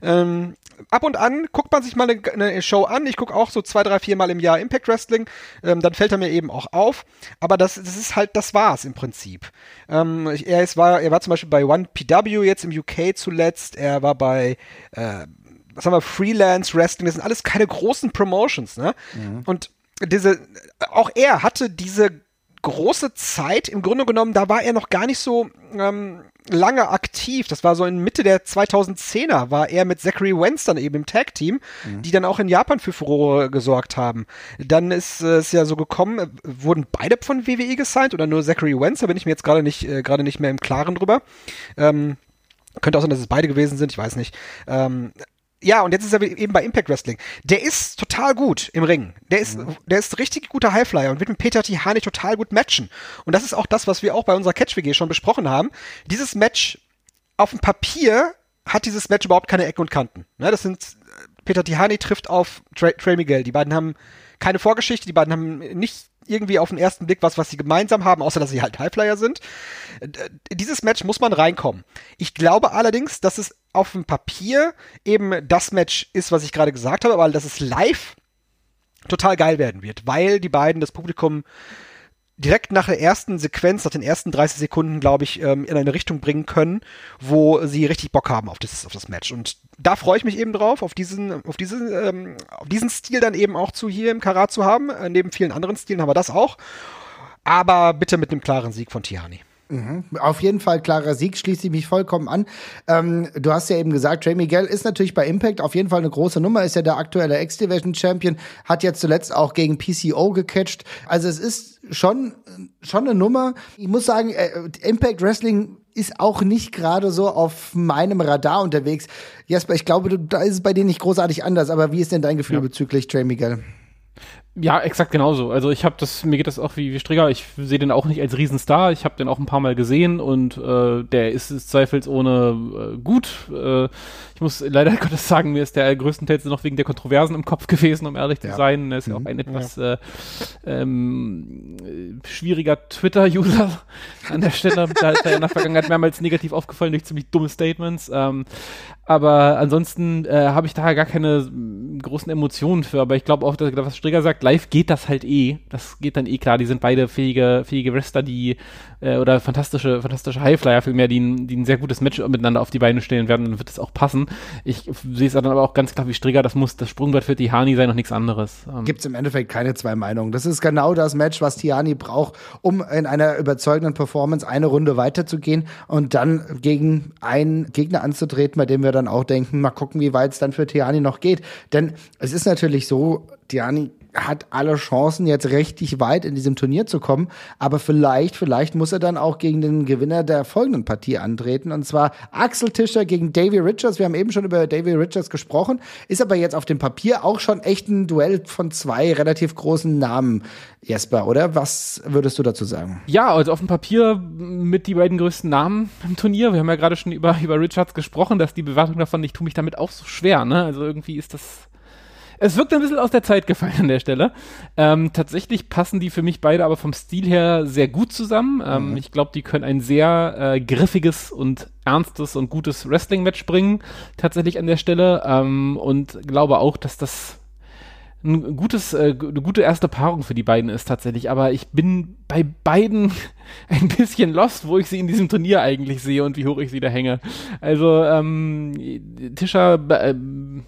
Ähm, ab und an guckt man sich mal eine, eine Show an. Ich gucke auch so zwei, drei, vier Mal im Jahr Impact Wrestling. Ähm, dann fällt er mir eben auch auf. Aber das, das ist halt, das war's im Prinzip. Ähm, er, ist, war, er war zum Beispiel bei One PW jetzt im UK zuletzt. Er war bei, äh, was haben wir, Freelance Wrestling. Das sind alles keine großen Promotions, ne? Mhm. Und diese, auch er hatte diese große Zeit, im Grunde genommen, da war er noch gar nicht so ähm, lange aktiv. Das war so in Mitte der 2010er, war er mit Zachary Wentz dann eben im Tag-Team, mhm. die dann auch in Japan für Furore gesorgt haben. Dann ist es ja so gekommen, wurden beide von WWE gesigned oder nur Zachary Wentz, da bin ich mir jetzt gerade nicht, äh, gerade nicht mehr im Klaren drüber. Ähm, könnte auch sein, dass es beide gewesen sind, ich weiß nicht. Ähm, ja, und jetzt ist er eben bei Impact Wrestling. Der ist total gut im Ring. Der ist, mhm. der ist richtig guter Highflyer und wird mit Peter Tihani total gut matchen. Und das ist auch das, was wir auch bei unserer Catch-WG schon besprochen haben. Dieses Match auf dem Papier hat dieses Match überhaupt keine Ecken und Kanten. Ne, das sind, Peter Tihani trifft auf Trey, Trey Miguel. Die beiden haben keine Vorgeschichte, die beiden haben nicht irgendwie auf den ersten Blick was, was sie gemeinsam haben, außer dass sie halt Highflyer sind. Dieses Match muss man reinkommen. Ich glaube allerdings, dass es auf dem Papier eben das Match ist, was ich gerade gesagt habe, aber dass es live total geil werden wird, weil die beiden das Publikum direkt nach der ersten Sequenz, nach den ersten 30 Sekunden, glaube ich, ähm, in eine Richtung bringen können, wo sie richtig Bock haben auf das, auf das Match. Und da freue ich mich eben drauf, auf diesen, auf diesen, ähm, auf diesen Stil dann eben auch zu hier im Karat zu haben. Äh, neben vielen anderen Stilen haben wir das auch. Aber bitte mit einem klaren Sieg von Tihani. Mhm. Auf jeden Fall klarer Sieg, schließe ich mich vollkommen an. Ähm, du hast ja eben gesagt, Trey Miguel ist natürlich bei Impact auf jeden Fall eine große Nummer, ist ja der aktuelle X-Division Champion, hat jetzt zuletzt auch gegen PCO gecatcht. Also es ist schon, schon eine Nummer. Ich muss sagen, äh, Impact Wrestling ist auch nicht gerade so auf meinem Radar unterwegs. Jasper, ich glaube, da ist es bei denen nicht großartig anders, aber wie ist denn dein Gefühl ja. bezüglich Trey Miguel? Ja, exakt genauso. Also ich habe das, mir geht das auch wie, wie Strigger, ich sehe den auch nicht als Riesenstar. Ich habe den auch ein paar Mal gesehen und äh, der ist, ist zweifelsohne äh, gut. Äh, ich muss leider Gottes sagen, mir ist der größtenteils noch wegen der Kontroversen im Kopf gewesen, um ehrlich ja. zu sein. Er ist mhm. ja auch ein etwas ja. äh, ähm, schwieriger Twitter-User an der Stelle. da ist er in der Vergangenheit mehrmals negativ aufgefallen durch ziemlich dumme Statements. Ähm, aber ansonsten äh, habe ich da gar keine großen Emotionen für. Aber ich glaube auch, dass, was Strigger sagt, live geht das halt eh. Das geht dann eh klar. Die sind beide fähige, fähige Wrestler, die äh, oder fantastische, fantastische Highflyer vielmehr, die, die ein sehr gutes Match miteinander auf die Beine stellen werden. Dann wird es auch passen. Ich sehe es dann aber auch ganz klar wie Strigger. Das muss das Sprungbrett für Tihani sein und nichts anderes. Ähm. Gibt es im Endeffekt keine zwei Meinungen. Das ist genau das Match, was Tihani braucht, um in einer überzeugenden Performance eine Runde weiterzugehen und dann gegen einen Gegner anzutreten, bei dem wir dann auch denken, mal gucken, wie weit es dann für Tiani noch geht. Denn es ist natürlich so, Tiani hat alle Chancen, jetzt richtig weit in diesem Turnier zu kommen. Aber vielleicht, vielleicht muss er dann auch gegen den Gewinner der folgenden Partie antreten. Und zwar Axel Tischer gegen Davy Richards. Wir haben eben schon über Davy Richards gesprochen. Ist aber jetzt auf dem Papier auch schon echt ein Duell von zwei relativ großen Namen, Jesper, oder? Was würdest du dazu sagen? Ja, also auf dem Papier mit die beiden größten Namen im Turnier. Wir haben ja gerade schon über, über Richards gesprochen, dass die Bewertung davon, ich tue mich damit auch so schwer. Ne? Also irgendwie ist das es wirkt ein bisschen aus der Zeit gefallen an der Stelle. Ähm, tatsächlich passen die für mich beide aber vom Stil her sehr gut zusammen. Ähm, mhm. Ich glaube, die können ein sehr äh, griffiges und ernstes und gutes Wrestling-Match bringen, tatsächlich an der Stelle. Ähm, und glaube auch, dass das ein gutes, äh, eine gute erste Paarung für die beiden ist tatsächlich. Aber ich bin bei beiden ein bisschen lost, wo ich sie in diesem Turnier eigentlich sehe und wie hoch ich sie da hänge. Also ähm, Tischer, äh,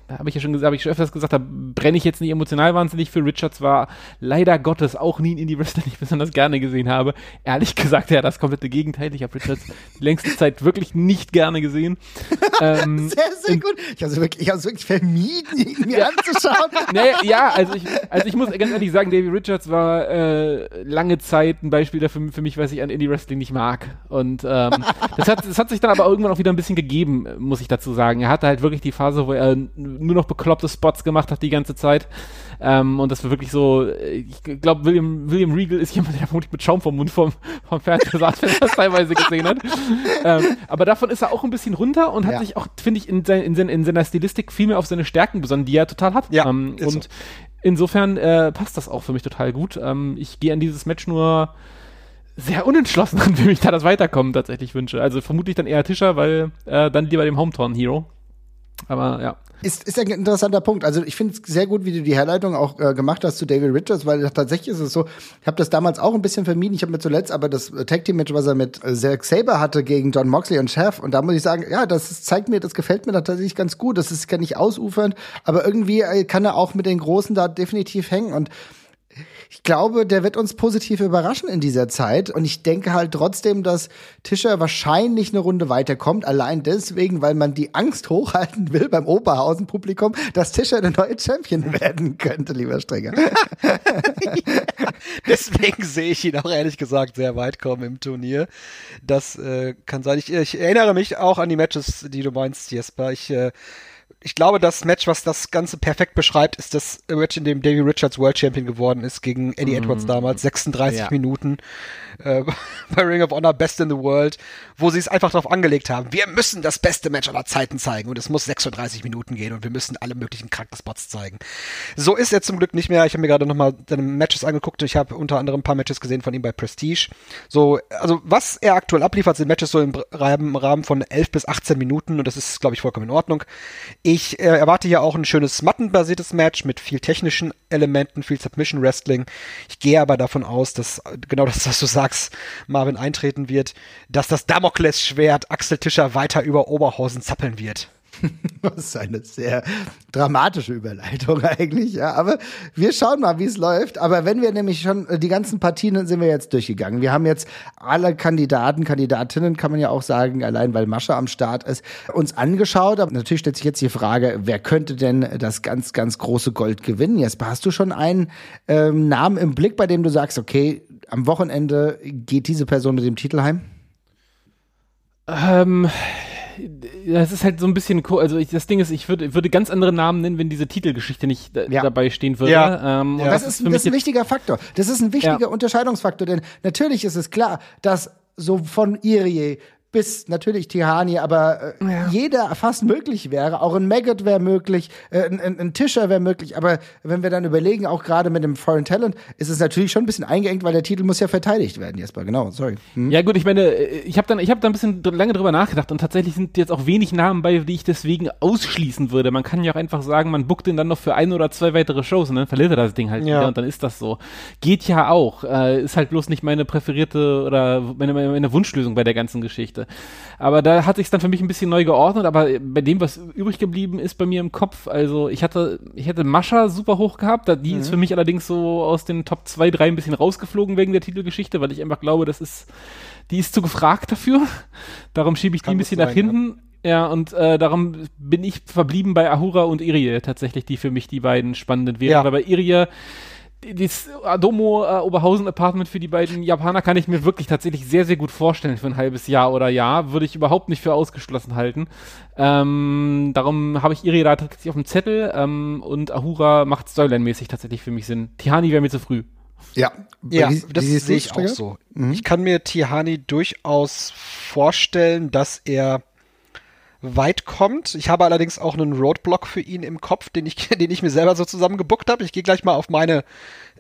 habe ich ja schon gesagt, habe ich schon öfters gesagt, da brenne ich jetzt nicht emotional wahnsinnig für. Richards war leider Gottes auch nie in Indie Wrestling, die ich besonders gerne gesehen habe. Ehrlich gesagt, ja, das komplette Gegenteil. Ich habe Richards die längste Zeit wirklich nicht gerne gesehen. ähm, sehr, sehr gut. Ich habe es wirklich, ich wirklich vermieden, ihn mir ja. anzuschauen. nee, ja, also ich, also ich muss ganz ehrlich sagen, Davy Richards war äh, lange Zeit ein Beispiel dafür für mich, was ich an Indie Wrestling nicht mag. Und ähm, das, hat, das hat sich dann aber irgendwann auch wieder ein bisschen gegeben, muss ich dazu sagen. Er hatte halt wirklich die Phase, wo er nur noch bekloppte Spots gemacht hat die ganze Zeit. Ähm, und das war wirklich so, ich glaube, William, William Regal ist jemand, der vermutlich mit Schaum vom Mund vom, vom Fernseher saß, wenn er das teilweise gesehen hat. ähm, aber davon ist er auch ein bisschen runter und hat ja. sich auch, finde ich, in, sein, in, sein, in, seiner Stilistik viel mehr auf seine Stärken besonnen, die er total hat. Ja, ähm, und so. insofern äh, passt das auch für mich total gut. Ähm, ich gehe an dieses Match nur sehr unentschlossen an, wie mich da das Weiterkommen tatsächlich wünsche. Also vermutlich dann eher Tischer, weil äh, dann lieber dem Hometorn Hero. Aber ja. Ist, ist ein interessanter Punkt. Also ich finde es sehr gut, wie du die Herleitung auch äh, gemacht hast zu David Richards, weil tatsächlich ist es so, ich habe das damals auch ein bisschen vermieden. Ich habe mir zuletzt aber das Tag Team Match, was er mit äh, Zack Saber hatte gegen John Moxley und Chef und da muss ich sagen, ja, das zeigt mir, das gefällt mir tatsächlich ganz gut. Das ist gar nicht ausufernd, aber irgendwie äh, kann er auch mit den Großen da definitiv hängen und ich glaube, der wird uns positiv überraschen in dieser Zeit. Und ich denke halt trotzdem, dass Tischer wahrscheinlich eine Runde weiterkommt. Allein deswegen, weil man die Angst hochhalten will beim Oberhausen-Publikum, dass Tischer der neue Champion werden könnte, lieber Strenger. deswegen sehe ich ihn auch ehrlich gesagt sehr weit kommen im Turnier. Das äh, kann sein. Ich, ich erinnere mich auch an die Matches, die du meinst, Jesper. Ich äh, ich glaube, das Match, was das Ganze perfekt beschreibt, ist das Match, in dem Davey Richards World Champion geworden ist gegen Eddie mm. Edwards damals. 36 ja. Minuten äh, bei Ring of Honor Best in the World, wo sie es einfach darauf angelegt haben. Wir müssen das beste Match aller Zeiten zeigen und es muss 36 Minuten gehen und wir müssen alle möglichen Krankensports zeigen. So ist er zum Glück nicht mehr. Ich habe mir gerade nochmal seine Matches angeguckt. Ich habe unter anderem ein paar Matches gesehen von ihm bei Prestige. So, also was er aktuell abliefert, sind Matches so im Rahmen von 11 bis 18 Minuten und das ist, glaube ich, vollkommen in Ordnung. Ich äh, erwarte hier auch ein schönes mattenbasiertes Match mit viel technischen Elementen, viel Submission Wrestling. Ich gehe aber davon aus, dass genau das, was du sagst, Marvin eintreten wird, dass das Damoklesschwert Axel Tischer weiter über Oberhausen zappeln wird. Das ist eine sehr dramatische Überleitung eigentlich, ja. Aber wir schauen mal, wie es läuft. Aber wenn wir nämlich schon äh, die ganzen Partien sind wir jetzt durchgegangen. Wir haben jetzt alle Kandidaten, Kandidatinnen, kann man ja auch sagen, allein weil Mascha am Start ist, uns angeschaut. Aber natürlich stellt sich jetzt die Frage, wer könnte denn das ganz, ganz große Gold gewinnen? Jetzt hast du schon einen ähm, Namen im Blick, bei dem du sagst, okay, am Wochenende geht diese Person mit dem Titel heim? Ähm, das ist halt so ein bisschen, also ich, das Ding ist, ich würde, würde ganz andere Namen nennen, wenn diese Titelgeschichte nicht da, ja. dabei stehen würde. Ja. Ähm, ja. Das, ist, das ist ein wichtiger Faktor. Das ist ein wichtiger. Unterscheidungsfaktor, denn natürlich ist es klar, dass so von Irie bis natürlich Tihani, aber äh, ja. jeder fast möglich wäre. Auch ein Maggot wäre möglich, äh, ein, ein, Tischer wäre möglich. Aber wenn wir dann überlegen, auch gerade mit dem Foreign Talent, ist es natürlich schon ein bisschen eingeengt, weil der Titel muss ja verteidigt werden, Jesper. Genau, sorry. Hm? Ja gut, ich meine, ich habe dann, ich habe da ein bisschen lange drüber nachgedacht und tatsächlich sind jetzt auch wenig Namen bei, die ich deswegen ausschließen würde. Man kann ja auch einfach sagen, man buckt ihn dann noch für ein oder zwei weitere Shows und dann verliert er das Ding halt ja. wieder und dann ist das so. Geht ja auch. Äh, ist halt bloß nicht meine präferierte oder meine, meine Wunschlösung bei der ganzen Geschichte. Aber da hat sich dann für mich ein bisschen neu geordnet, aber bei dem, was übrig geblieben ist bei mir im Kopf, also ich hatte, ich hätte Mascha super hoch gehabt, die mhm. ist für mich allerdings so aus den Top 2, 3 ein bisschen rausgeflogen wegen der Titelgeschichte, weil ich einfach glaube, das ist, die ist zu gefragt dafür. Darum schiebe ich Kann die ein bisschen sein, nach hinten. Ja. Ja, und äh, darum bin ich verblieben bei Ahura und Irie tatsächlich, die für mich die beiden spannenden wären. Ja. Weil bei Irie, das Adomo äh, Oberhausen Apartment für die beiden Japaner kann ich mir wirklich tatsächlich sehr, sehr gut vorstellen für ein halbes Jahr oder Jahr. Würde ich überhaupt nicht für ausgeschlossen halten. Ähm, darum habe ich Iri da tatsächlich auf dem Zettel ähm, und Ahura macht Storyline-mäßig tatsächlich für mich Sinn. Tihani wäre mir zu früh. Ja, ja wie, das sehe ich auch so. Mhm. Ich kann mir Tihani durchaus vorstellen, dass er weit kommt. Ich habe allerdings auch einen Roadblock für ihn im Kopf, den ich, den ich mir selber so zusammengebuckt habe. Ich gehe gleich mal auf meine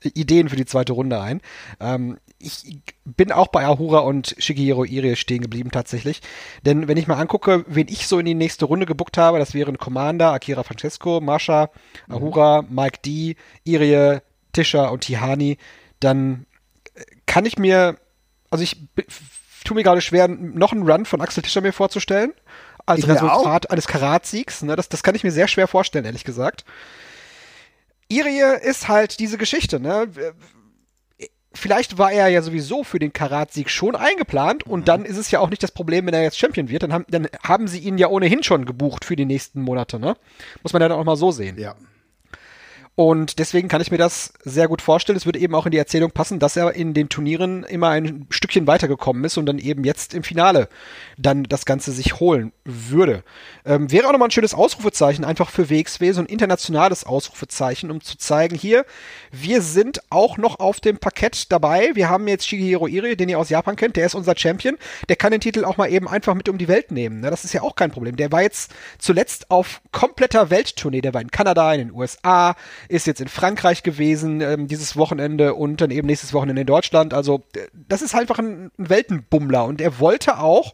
Ideen für die zweite Runde ein. Ähm, ich bin auch bei Ahura und Shigehiro Irie stehen geblieben tatsächlich. Denn wenn ich mal angucke, wen ich so in die nächste Runde gebuckt habe, das wären Commander, Akira Francesco, Masha, mhm. Ahura. Mike D, Irie, Tisha und Tihani, dann kann ich mir, also ich tue mir gerade schwer, noch einen Run von Axel Tischer mir vorzustellen als ich Resultat eines Karatsiegs. Ne? Das, das kann ich mir sehr schwer vorstellen, ehrlich gesagt. Irie ist halt diese Geschichte, ne? Vielleicht war er ja sowieso für den Karatsieg schon eingeplant und mhm. dann ist es ja auch nicht das Problem, wenn er jetzt Champion wird. Dann haben, dann haben sie ihn ja ohnehin schon gebucht für die nächsten Monate, ne? Muss man ja dann auch mal so sehen. Ja. Und deswegen kann ich mir das sehr gut vorstellen. Es würde eben auch in die Erzählung passen, dass er in den Turnieren immer ein Stückchen weitergekommen ist und dann eben jetzt im Finale dann das Ganze sich holen würde. Ähm, wäre auch nochmal ein schönes Ausrufezeichen, einfach für WXW, so ein internationales Ausrufezeichen, um zu zeigen, hier, wir sind auch noch auf dem Parkett dabei. Wir haben jetzt Shigehiro Iri, den ihr aus Japan kennt, der ist unser Champion. Der kann den Titel auch mal eben einfach mit um die Welt nehmen. Ne? Das ist ja auch kein Problem. Der war jetzt zuletzt auf kompletter Welttournee. Der war in Kanada, in den USA, ist jetzt in Frankreich gewesen ähm, dieses Wochenende und dann eben nächstes Wochenende in Deutschland. Also das ist einfach ein, Weltenbummler und er wollte auch,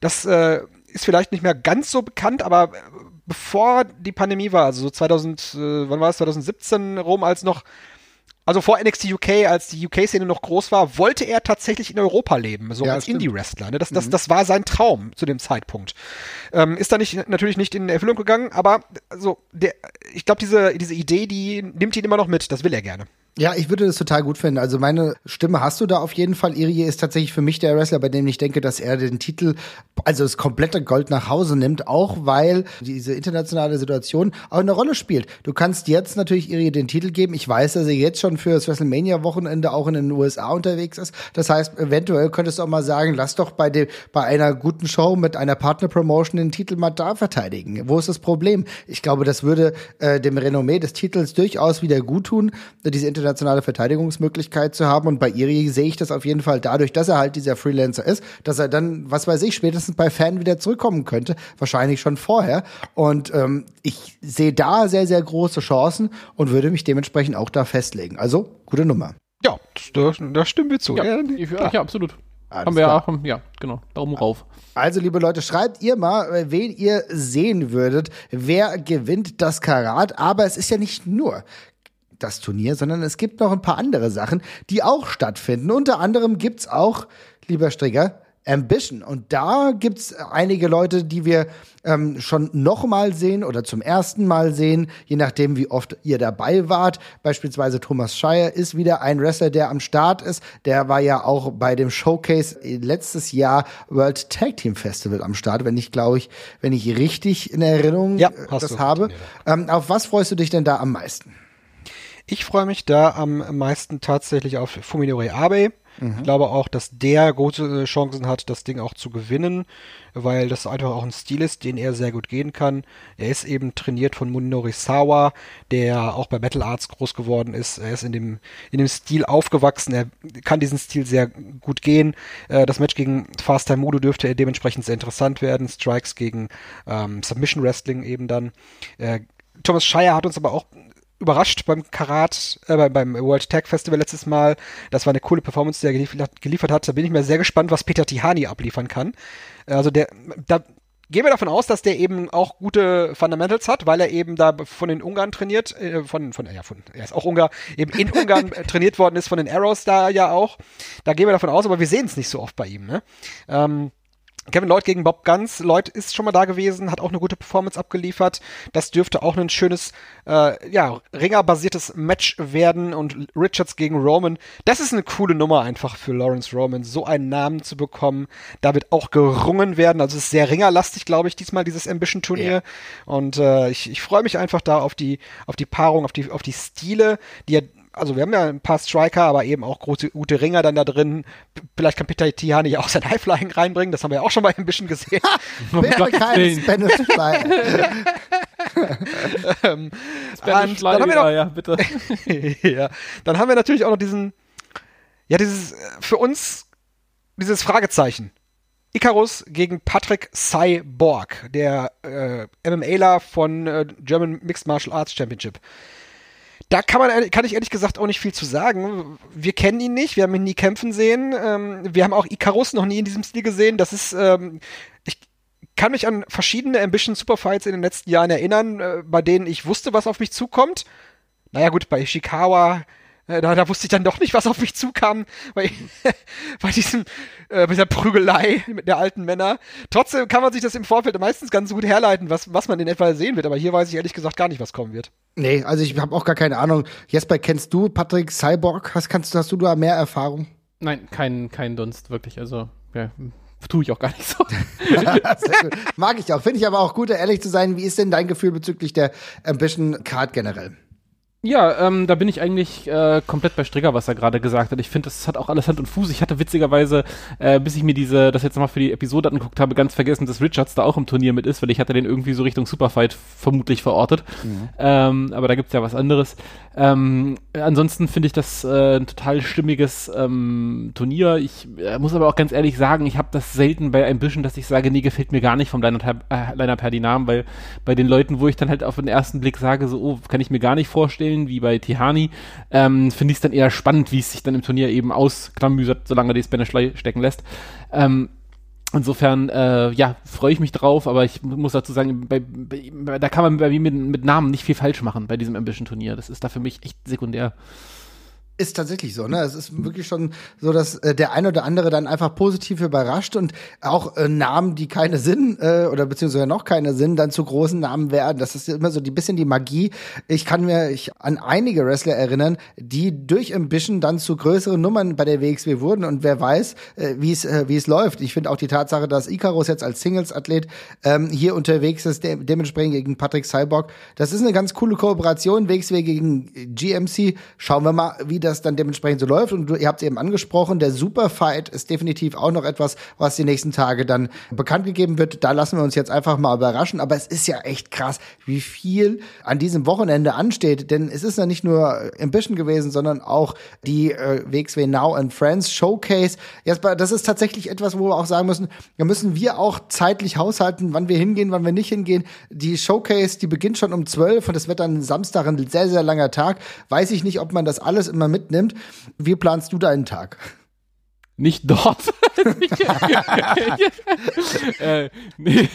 das äh, ist vielleicht nicht mehr ganz so bekannt, aber äh, bevor die Pandemie war, also so 2000, äh, wann war es, 2017 rum, als noch also vor NXT UK, als die UK-Szene noch groß war, wollte er tatsächlich in Europa leben, so ja, als Indie-Wrestler. Ne? Das, das, mhm. das war sein Traum zu dem Zeitpunkt. Ähm, ist da nicht, natürlich nicht in Erfüllung gegangen, aber so, der, ich glaube, diese, diese Idee, die nimmt ihn immer noch mit. Das will er gerne. Ja, ich würde das total gut finden. Also meine Stimme hast du da auf jeden Fall. Irie ist tatsächlich für mich der Wrestler, bei dem ich denke, dass er den Titel, also das komplette Gold nach Hause nimmt, auch weil diese internationale Situation auch eine Rolle spielt. Du kannst jetzt natürlich Irie den Titel geben. Ich weiß, dass er jetzt schon für das WrestleMania-Wochenende auch in den USA unterwegs ist. Das heißt, eventuell könntest du auch mal sagen, lass doch bei, dem, bei einer guten Show mit einer Partner-Promotion den Titel mal da verteidigen. Wo ist das Problem? Ich glaube, das würde äh, dem Renommee des Titels durchaus wieder gut tun, diese internationale Verteidigungsmöglichkeit zu haben. Und bei Iri sehe ich das auf jeden Fall dadurch, dass er halt dieser Freelancer ist, dass er dann, was weiß ich, spätestens bei Fan wieder zurückkommen könnte. Wahrscheinlich schon vorher. Und ähm, ich sehe da sehr, sehr große Chancen und würde mich dementsprechend auch da festlegen. Also, gute Nummer. Ja, da, da stimmen wir zu. Ja, ja, ja absolut. Alles haben wir klar. ja, ja, genau, Daumen rauf. Also, liebe Leute, schreibt ihr mal, äh, wen ihr sehen würdet, wer gewinnt das Karat. Aber es ist ja nicht nur das Turnier, sondern es gibt noch ein paar andere Sachen, die auch stattfinden. Unter anderem gibt's auch, lieber Strigger, Ambition. Und da gibt's einige Leute, die wir ähm, schon noch mal sehen oder zum ersten Mal sehen, je nachdem, wie oft ihr dabei wart. Beispielsweise Thomas Scheier ist wieder ein Wrestler, der am Start ist. Der war ja auch bei dem Showcase letztes Jahr World Tag Team Festival am Start, wenn ich, glaube ich, wenn ich richtig in Erinnerung ja, das habe. Ähm, auf was freust du dich denn da am meisten? Ich freue mich da am meisten tatsächlich auf Fuminori Abe. Mhm. Ich glaube auch, dass der große Chancen hat, das Ding auch zu gewinnen, weil das einfach auch ein Stil ist, den er sehr gut gehen kann. Er ist eben trainiert von Munori Sawa, der auch bei Battle Arts groß geworden ist. Er ist in dem, in dem Stil aufgewachsen. Er kann diesen Stil sehr gut gehen. Äh, das Match gegen Fast Time Mudo dürfte dementsprechend sehr interessant werden. Strikes gegen ähm, Submission Wrestling eben dann. Äh, Thomas Shire hat uns aber auch überrascht beim Karat, äh, beim World Tag Festival letztes Mal. Das war eine coole Performance, die er geliefert, geliefert hat. Da bin ich mir sehr gespannt, was Peter Tihani abliefern kann. Also der, da gehen wir davon aus, dass der eben auch gute Fundamentals hat, weil er eben da von den Ungarn trainiert, äh, von, von, ja, von, er ist auch Ungar, eben in Ungarn trainiert worden ist von den Arrows da ja auch. Da gehen wir davon aus, aber wir sehen es nicht so oft bei ihm, ne? Ähm, Kevin Lloyd gegen Bob Guns. Lloyd ist schon mal da gewesen, hat auch eine gute Performance abgeliefert. Das dürfte auch ein schönes, äh, ja, ringerbasiertes Match werden. Und Richards gegen Roman. Das ist eine coole Nummer einfach für Lawrence Roman, so einen Namen zu bekommen. Da wird auch gerungen werden. Also es ist sehr ringerlastig, glaube ich, diesmal dieses Ambition-Turnier. Yeah. Und äh, ich, ich freue mich einfach da auf die, auf die Paarung, auf die, auf die Stile, die ja also wir haben ja ein paar Striker, aber eben auch große, gute Ringer dann da drin. Vielleicht kann Peter Tihani ja auch sein Highflying reinbringen, das haben wir ja auch schon mal ein bisschen gesehen. Wäre kein Spanish Fly. ähm, Spanish Fly, dann haben wir noch, ja, bitte. ja, dann haben wir natürlich auch noch diesen, ja, dieses, für uns, dieses Fragezeichen. Icarus gegen Patrick Cyborg, der äh, MMAler von äh, German Mixed Martial Arts Championship. Da kann man, kann ich ehrlich gesagt auch nicht viel zu sagen. Wir kennen ihn nicht, wir haben ihn nie kämpfen sehen. Ähm, wir haben auch Icarus noch nie in diesem Stil gesehen. Das ist, ähm, ich kann mich an verschiedene Ambition Superfights in den letzten Jahren erinnern, äh, bei denen ich wusste, was auf mich zukommt. Naja gut, bei Ishikawa da, da wusste ich dann doch nicht, was auf mich zukam bei, bei diesem, äh, bei dieser Prügelei mit der alten Männer. Trotzdem kann man sich das im Vorfeld meistens ganz gut herleiten, was, was man in etwa sehen wird. Aber hier weiß ich ehrlich gesagt gar nicht, was kommen wird. Nee, also ich habe auch gar keine Ahnung. Jesper, kennst du Patrick Cyborg? Hast, kannst, hast du da mehr Erfahrung? Nein, kein, kein Dunst, wirklich. Also, ja, tue ich auch gar nicht so. Mag ich auch. Finde ich aber auch gut, ehrlich zu sein. Wie ist denn dein Gefühl bezüglich der Ambition Card generell? Ja, ähm, da bin ich eigentlich äh, komplett bei Strigger, was er gerade gesagt hat. Ich finde, das hat auch alles Hand und Fuß. Ich hatte witzigerweise, äh, bis ich mir diese, das jetzt nochmal für die Episode angeguckt habe, ganz vergessen, dass Richards da auch im Turnier mit ist, weil ich hatte den irgendwie so Richtung Superfight vermutlich verortet. Mhm. Ähm, aber da gibt's ja was anderes. Ähm, ansonsten finde ich das äh, ein total stimmiges ähm, Turnier. Ich äh, muss aber auch ganz ehrlich sagen, ich habe das selten bei Ambition, dass ich sage, nee, gefällt mir gar nicht vom Liner äh, die Namen, weil bei den Leuten, wo ich dann halt auf den ersten Blick sage, so, oh, kann ich mir gar nicht vorstellen, spielen, wie bei Tihani, ähm, finde ich es dann eher spannend, wie es sich dann im Turnier eben ausklamüsert, solange die Spanish stecken lässt. Ähm, Insofern, äh, ja, freue ich mich drauf, aber ich muss dazu sagen, bei, bei, da kann man bei mir mit, mit Namen nicht viel falsch machen bei diesem Ambition-Turnier. Das ist da für mich echt sekundär. Ist tatsächlich so, ne? Es ist wirklich schon so, dass äh, der ein oder andere dann einfach positiv überrascht und auch äh, Namen, die keine sind äh, oder beziehungsweise noch keine sind, dann zu großen Namen werden. Das ist immer so ein bisschen die Magie. Ich kann mir ich, an einige Wrestler erinnern, die durch Ambition dann zu größeren Nummern bei der WXW wurden und wer weiß, äh, wie es äh, wie es läuft. Ich finde auch die Tatsache, dass Icarus jetzt als Singles-Athlet ähm, hier unterwegs ist, de dementsprechend gegen Patrick Cyborg, das ist eine ganz coole Kooperation. WXW gegen GMC. Schauen wir mal, wie das das dann dementsprechend so läuft. Und du, ihr habt es eben angesprochen, der Superfight ist definitiv auch noch etwas, was die nächsten Tage dann bekannt gegeben wird. Da lassen wir uns jetzt einfach mal überraschen. Aber es ist ja echt krass, wie viel an diesem Wochenende ansteht. Denn es ist ja nicht nur Ambition gewesen, sondern auch die äh, WXW Now and Friends Showcase. Jasper, das ist tatsächlich etwas, wo wir auch sagen müssen, da müssen wir auch zeitlich haushalten, wann wir hingehen, wann wir nicht hingehen. Die Showcase, die beginnt schon um 12 und das wird dann Samstag ein sehr, sehr langer Tag. Weiß ich nicht, ob man das alles immer mit mitnimmt. Wie planst du deinen Tag? Nicht dort. äh, nee. ich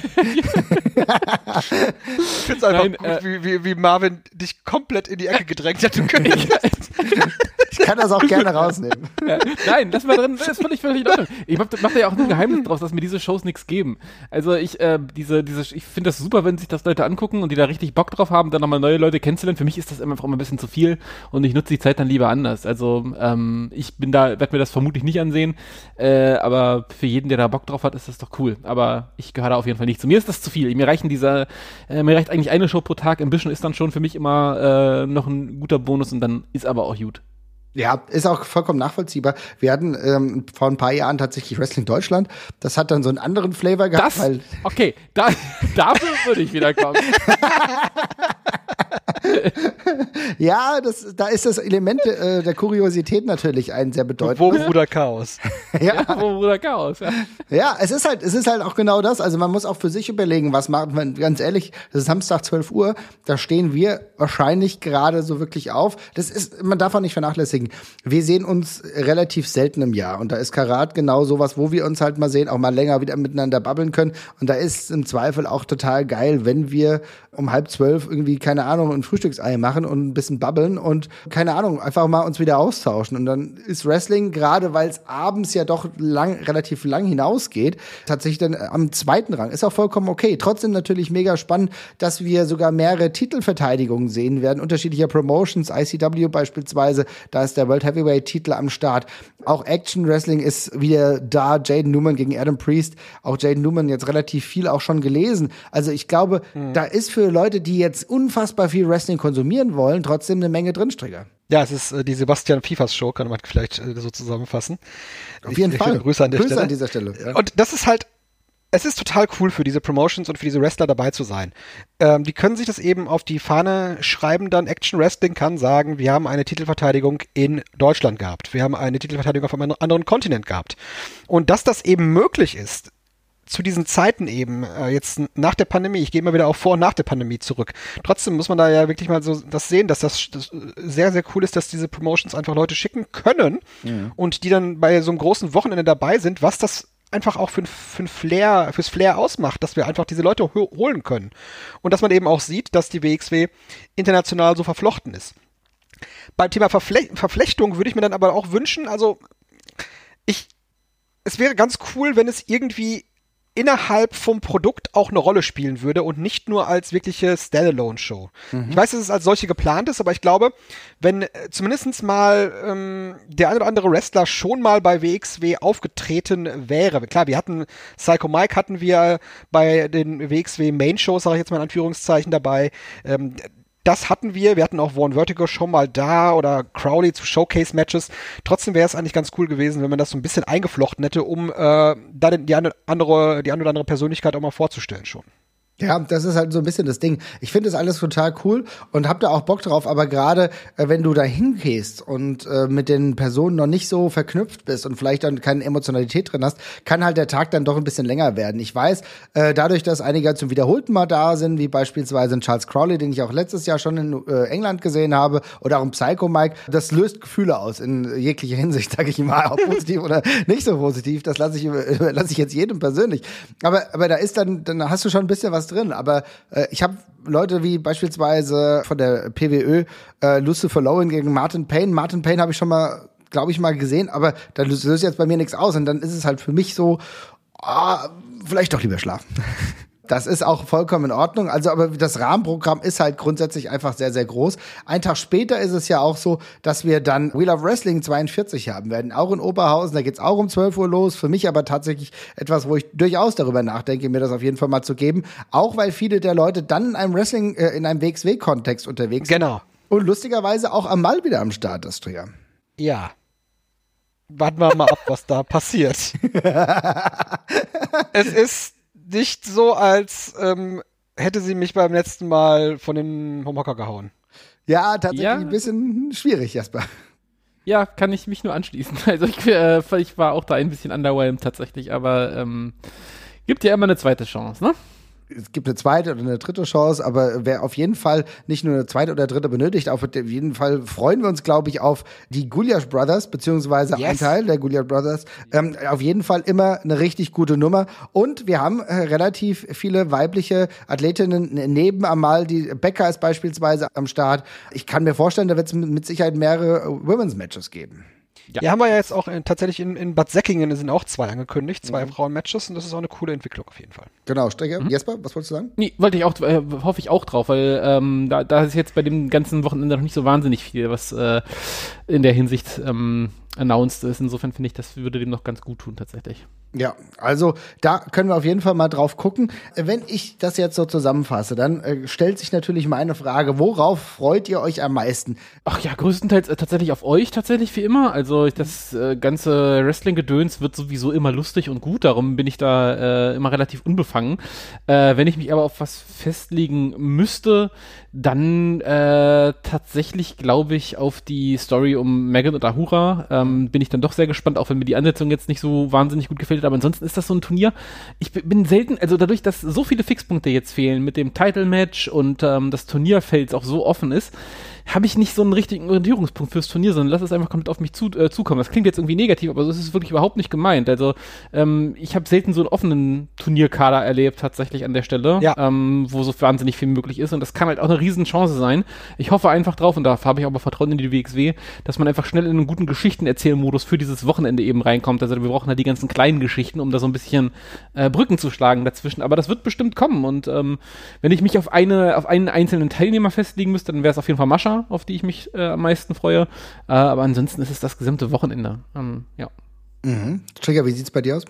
finde es einfach Nein, gut, äh, wie, wie, wie, Marvin dich komplett in die Ecke gedrängt hat. Du ich kann das auch gerne rausnehmen. Ja, nein, lass mal drin, das ist völlig, völlig in Ordnung. Ich mache mach da ja auch ein Geheimnis draus, dass mir diese Shows nichts geben. Also ich, äh, diese, diese, ich finde das super, wenn sich das Leute angucken und die da richtig Bock drauf haben, dann nochmal neue Leute kennenzulernen. Für mich ist das einfach immer ein bisschen zu viel und ich nutze die Zeit dann lieber anders. Also ähm, ich bin da, werde mir das vermutlich nicht ansehen, äh, aber für jeden, der da Bock drauf hat, ist das doch cool. Aber ich gehöre da auf jeden Fall nicht zu. Mir ist das zu viel. Mir reichen dieser, äh, mir reicht eigentlich eine Show pro Tag. Ambition ist dann schon für mich immer äh, noch ein guter Bonus und dann ist aber auch gut. Ja, ist auch vollkommen nachvollziehbar. Wir hatten ähm, vor ein paar Jahren tatsächlich Wrestling Deutschland. Das hat dann so einen anderen Flavor gehabt. Das, okay, da, dafür würde ich wieder kommen. ja, das, da ist das Element äh, der Kuriosität natürlich ein sehr bedeutendes. Wo Bruder Chaos. ja. ja, wo Bruder Chaos. Ja. ja, es ist halt, es ist halt auch genau das. Also man muss auch für sich überlegen, was macht man. Ganz ehrlich, das ist Samstag 12 Uhr. Da stehen wir wahrscheinlich gerade so wirklich auf. Das ist, man darf auch nicht vernachlässigen. Wir sehen uns relativ selten im Jahr und da ist Karat genau sowas, wo wir uns halt mal sehen, auch mal länger wieder miteinander babbeln können. Und da ist im Zweifel auch total geil, wenn wir um halb zwölf irgendwie keine Ahnung ein Frühstücksei machen und ein bisschen babbeln und keine Ahnung einfach mal uns wieder austauschen. Und dann ist Wrestling gerade, weil es abends ja doch lang, relativ lang hinausgeht, tatsächlich dann am zweiten Rang. Ist auch vollkommen okay. Trotzdem natürlich mega spannend, dass wir sogar mehrere Titelverteidigungen sehen werden, unterschiedlicher Promotions, ICW beispielsweise, da ist der World Heavyweight-Titel am Start. Auch Action Wrestling ist wieder da. Jaden Newman gegen Adam Priest. Auch Jaden Newman jetzt relativ viel auch schon gelesen. Also ich glaube, mhm. da ist für Leute, die jetzt unfassbar viel Wrestling konsumieren wollen, trotzdem eine Menge drinstrecke. Ja, es ist äh, die Sebastian Fifas Show, kann man vielleicht äh, so zusammenfassen. Auf jeden ich, Fall. Grüße an, der Grüße Stelle. an dieser Stelle. Ja. Und das ist halt es ist total cool für diese Promotions und für diese Wrestler dabei zu sein. Ähm, die können sich das eben auf die Fahne schreiben, dann Action Wrestling kann sagen, wir haben eine Titelverteidigung in Deutschland gehabt. Wir haben eine Titelverteidigung auf einem anderen Kontinent gehabt. Und dass das eben möglich ist, zu diesen Zeiten eben, äh, jetzt nach der Pandemie, ich gehe mal wieder auch vor und nach der Pandemie zurück. Trotzdem muss man da ja wirklich mal so das sehen, dass das, das sehr, sehr cool ist, dass diese Promotions einfach Leute schicken können ja. und die dann bei so einem großen Wochenende dabei sind, was das einfach auch für, für Flair, fürs Flair ausmacht, dass wir einfach diese Leute holen können. Und dass man eben auch sieht, dass die WXW international so verflochten ist. Beim Thema Verfle Verflechtung würde ich mir dann aber auch wünschen, also ich, es wäre ganz cool, wenn es irgendwie innerhalb vom Produkt auch eine Rolle spielen würde und nicht nur als wirkliche Standalone-Show. Mhm. Ich weiß, dass es als solche geplant ist, aber ich glaube, wenn äh, zumindestens mal ähm, der ein oder andere Wrestler schon mal bei WXW aufgetreten wäre. Klar, wir hatten Psycho Mike hatten wir bei den WXW Main Shows, sage ich jetzt mal in Anführungszeichen dabei. Ähm, das hatten wir. Wir hatten auch Vaughn Vertigo schon mal da oder Crowley zu Showcase-Matches. Trotzdem wäre es eigentlich ganz cool gewesen, wenn man das so ein bisschen eingeflochten hätte, um äh, da die eine, andere, die eine oder andere Persönlichkeit auch mal vorzustellen schon. Ja, das ist halt so ein bisschen das Ding. Ich finde das alles total cool und hab da auch Bock drauf, aber gerade äh, wenn du da hingehst und äh, mit den Personen noch nicht so verknüpft bist und vielleicht dann keine Emotionalität drin hast, kann halt der Tag dann doch ein bisschen länger werden. Ich weiß, äh, dadurch, dass einige zum wiederholten Mal da sind, wie beispielsweise ein Charles Crowley, den ich auch letztes Jahr schon in äh, England gesehen habe, oder auch ein Psycho Mike, das löst Gefühle aus in jeglicher Hinsicht, sage ich mal, ob positiv oder nicht so positiv. Das lasse ich, lasse ich jetzt jedem persönlich. Aber, aber da ist dann, dann hast du schon ein bisschen was drin. Aber äh, ich habe Leute wie beispielsweise von der PWÖ äh, Lucifer Lowen gegen Martin Payne. Martin Payne habe ich schon mal, glaube ich, mal gesehen, aber da löst jetzt bei mir nichts aus. Und dann ist es halt für mich so, ah, vielleicht doch lieber schlafen. Das ist auch vollkommen in Ordnung. Also, aber das Rahmenprogramm ist halt grundsätzlich einfach sehr, sehr groß. Ein Tag später ist es ja auch so, dass wir dann Wheel of Wrestling 42 haben werden. Auch in Oberhausen. Da geht's auch um 12 Uhr los. Für mich aber tatsächlich etwas, wo ich durchaus darüber nachdenke, mir das auf jeden Fall mal zu geben. Auch weil viele der Leute dann in einem Wrestling, äh, in einem WXW-Kontext unterwegs sind. Genau. Und lustigerweise auch am Mal wieder am Start ist, Trier. Ja. Warten wir mal ab, was da passiert. es ist nicht so, als ähm, hätte sie mich beim letzten Mal von den Homocker gehauen. Ja, tatsächlich ja. ein bisschen schwierig, Jasper. Ja, kann ich mich nur anschließen. Also ich, äh, ich war auch da ein bisschen underwhelmed tatsächlich, aber ähm, gibt ja immer eine zweite Chance, ne? Es gibt eine zweite oder eine dritte Chance, aber wer auf jeden Fall nicht nur eine zweite oder dritte benötigt, auf jeden Fall freuen wir uns, glaube ich, auf die Gulliasch Brothers, beziehungsweise yes. ein Teil der Gulliasch Brothers. Ähm, auf jeden Fall immer eine richtig gute Nummer. Und wir haben äh, relativ viele weibliche Athletinnen neben Amal, die Becker ist beispielsweise am Start. Ich kann mir vorstellen, da wird es mit Sicherheit mehrere Women's Matches geben. Ja. Die haben wir ja jetzt auch in, tatsächlich in, in Bad Säckingen sind auch zwei angekündigt, zwei mhm. Frauen-Matches und das ist auch eine coole Entwicklung auf jeden Fall. Genau, Strecke. Mhm. Jesper, was wolltest du sagen? Nee, wollte ich auch, äh, hoffe ich auch drauf, weil ähm, da, da ist jetzt bei dem ganzen Wochenende noch nicht so wahnsinnig viel, was äh, in der Hinsicht ähm, announced ist. Insofern finde ich, das würde dem noch ganz gut tun tatsächlich. Ja, also da können wir auf jeden Fall mal drauf gucken. Wenn ich das jetzt so zusammenfasse, dann äh, stellt sich natürlich meine Frage, worauf freut ihr euch am meisten? Ach ja, größtenteils äh, tatsächlich auf euch, tatsächlich wie immer. Also das äh, ganze Wrestling-Gedöns wird sowieso immer lustig und gut, darum bin ich da äh, immer relativ unbefangen. Äh, wenn ich mich aber auf was festlegen müsste, dann äh, tatsächlich glaube ich auf die Story um Megan und Ahura. Ähm, bin ich dann doch sehr gespannt, auch wenn mir die Ansetzung jetzt nicht so wahnsinnig gut gefällt. Aber ansonsten ist das so ein Turnier. Ich bin selten, also dadurch, dass so viele Fixpunkte jetzt fehlen mit dem Title-Match und ähm, das Turnierfeld auch so offen ist, habe ich nicht so einen richtigen Orientierungspunkt fürs Turnier, sondern lass es einfach komplett auf mich zu, äh, zukommen. Das klingt jetzt irgendwie negativ, aber so ist es wirklich überhaupt nicht gemeint. Also ähm, ich habe selten so einen offenen Turnierkader erlebt tatsächlich an der Stelle, ja. ähm, wo so wahnsinnig viel möglich ist und das kann halt auch eine Riesenchance sein. Ich hoffe einfach drauf und da habe ich aber Vertrauen in die WXW, dass man einfach schnell in einen guten Geschichtenerzählmodus für dieses Wochenende eben reinkommt. Also wir brauchen halt die ganzen kleinen Geschichten, um da so ein bisschen äh, Brücken zu schlagen dazwischen. Aber das wird bestimmt kommen und ähm, wenn ich mich auf eine auf einen einzelnen Teilnehmer festlegen müsste, dann wäre es auf jeden Fall Mascha, auf die ich mich äh, am meisten freue. Äh, aber ansonsten ist es das gesamte Wochenende. Ähm, ja. Mhm. Trigger, wie sieht's bei dir aus?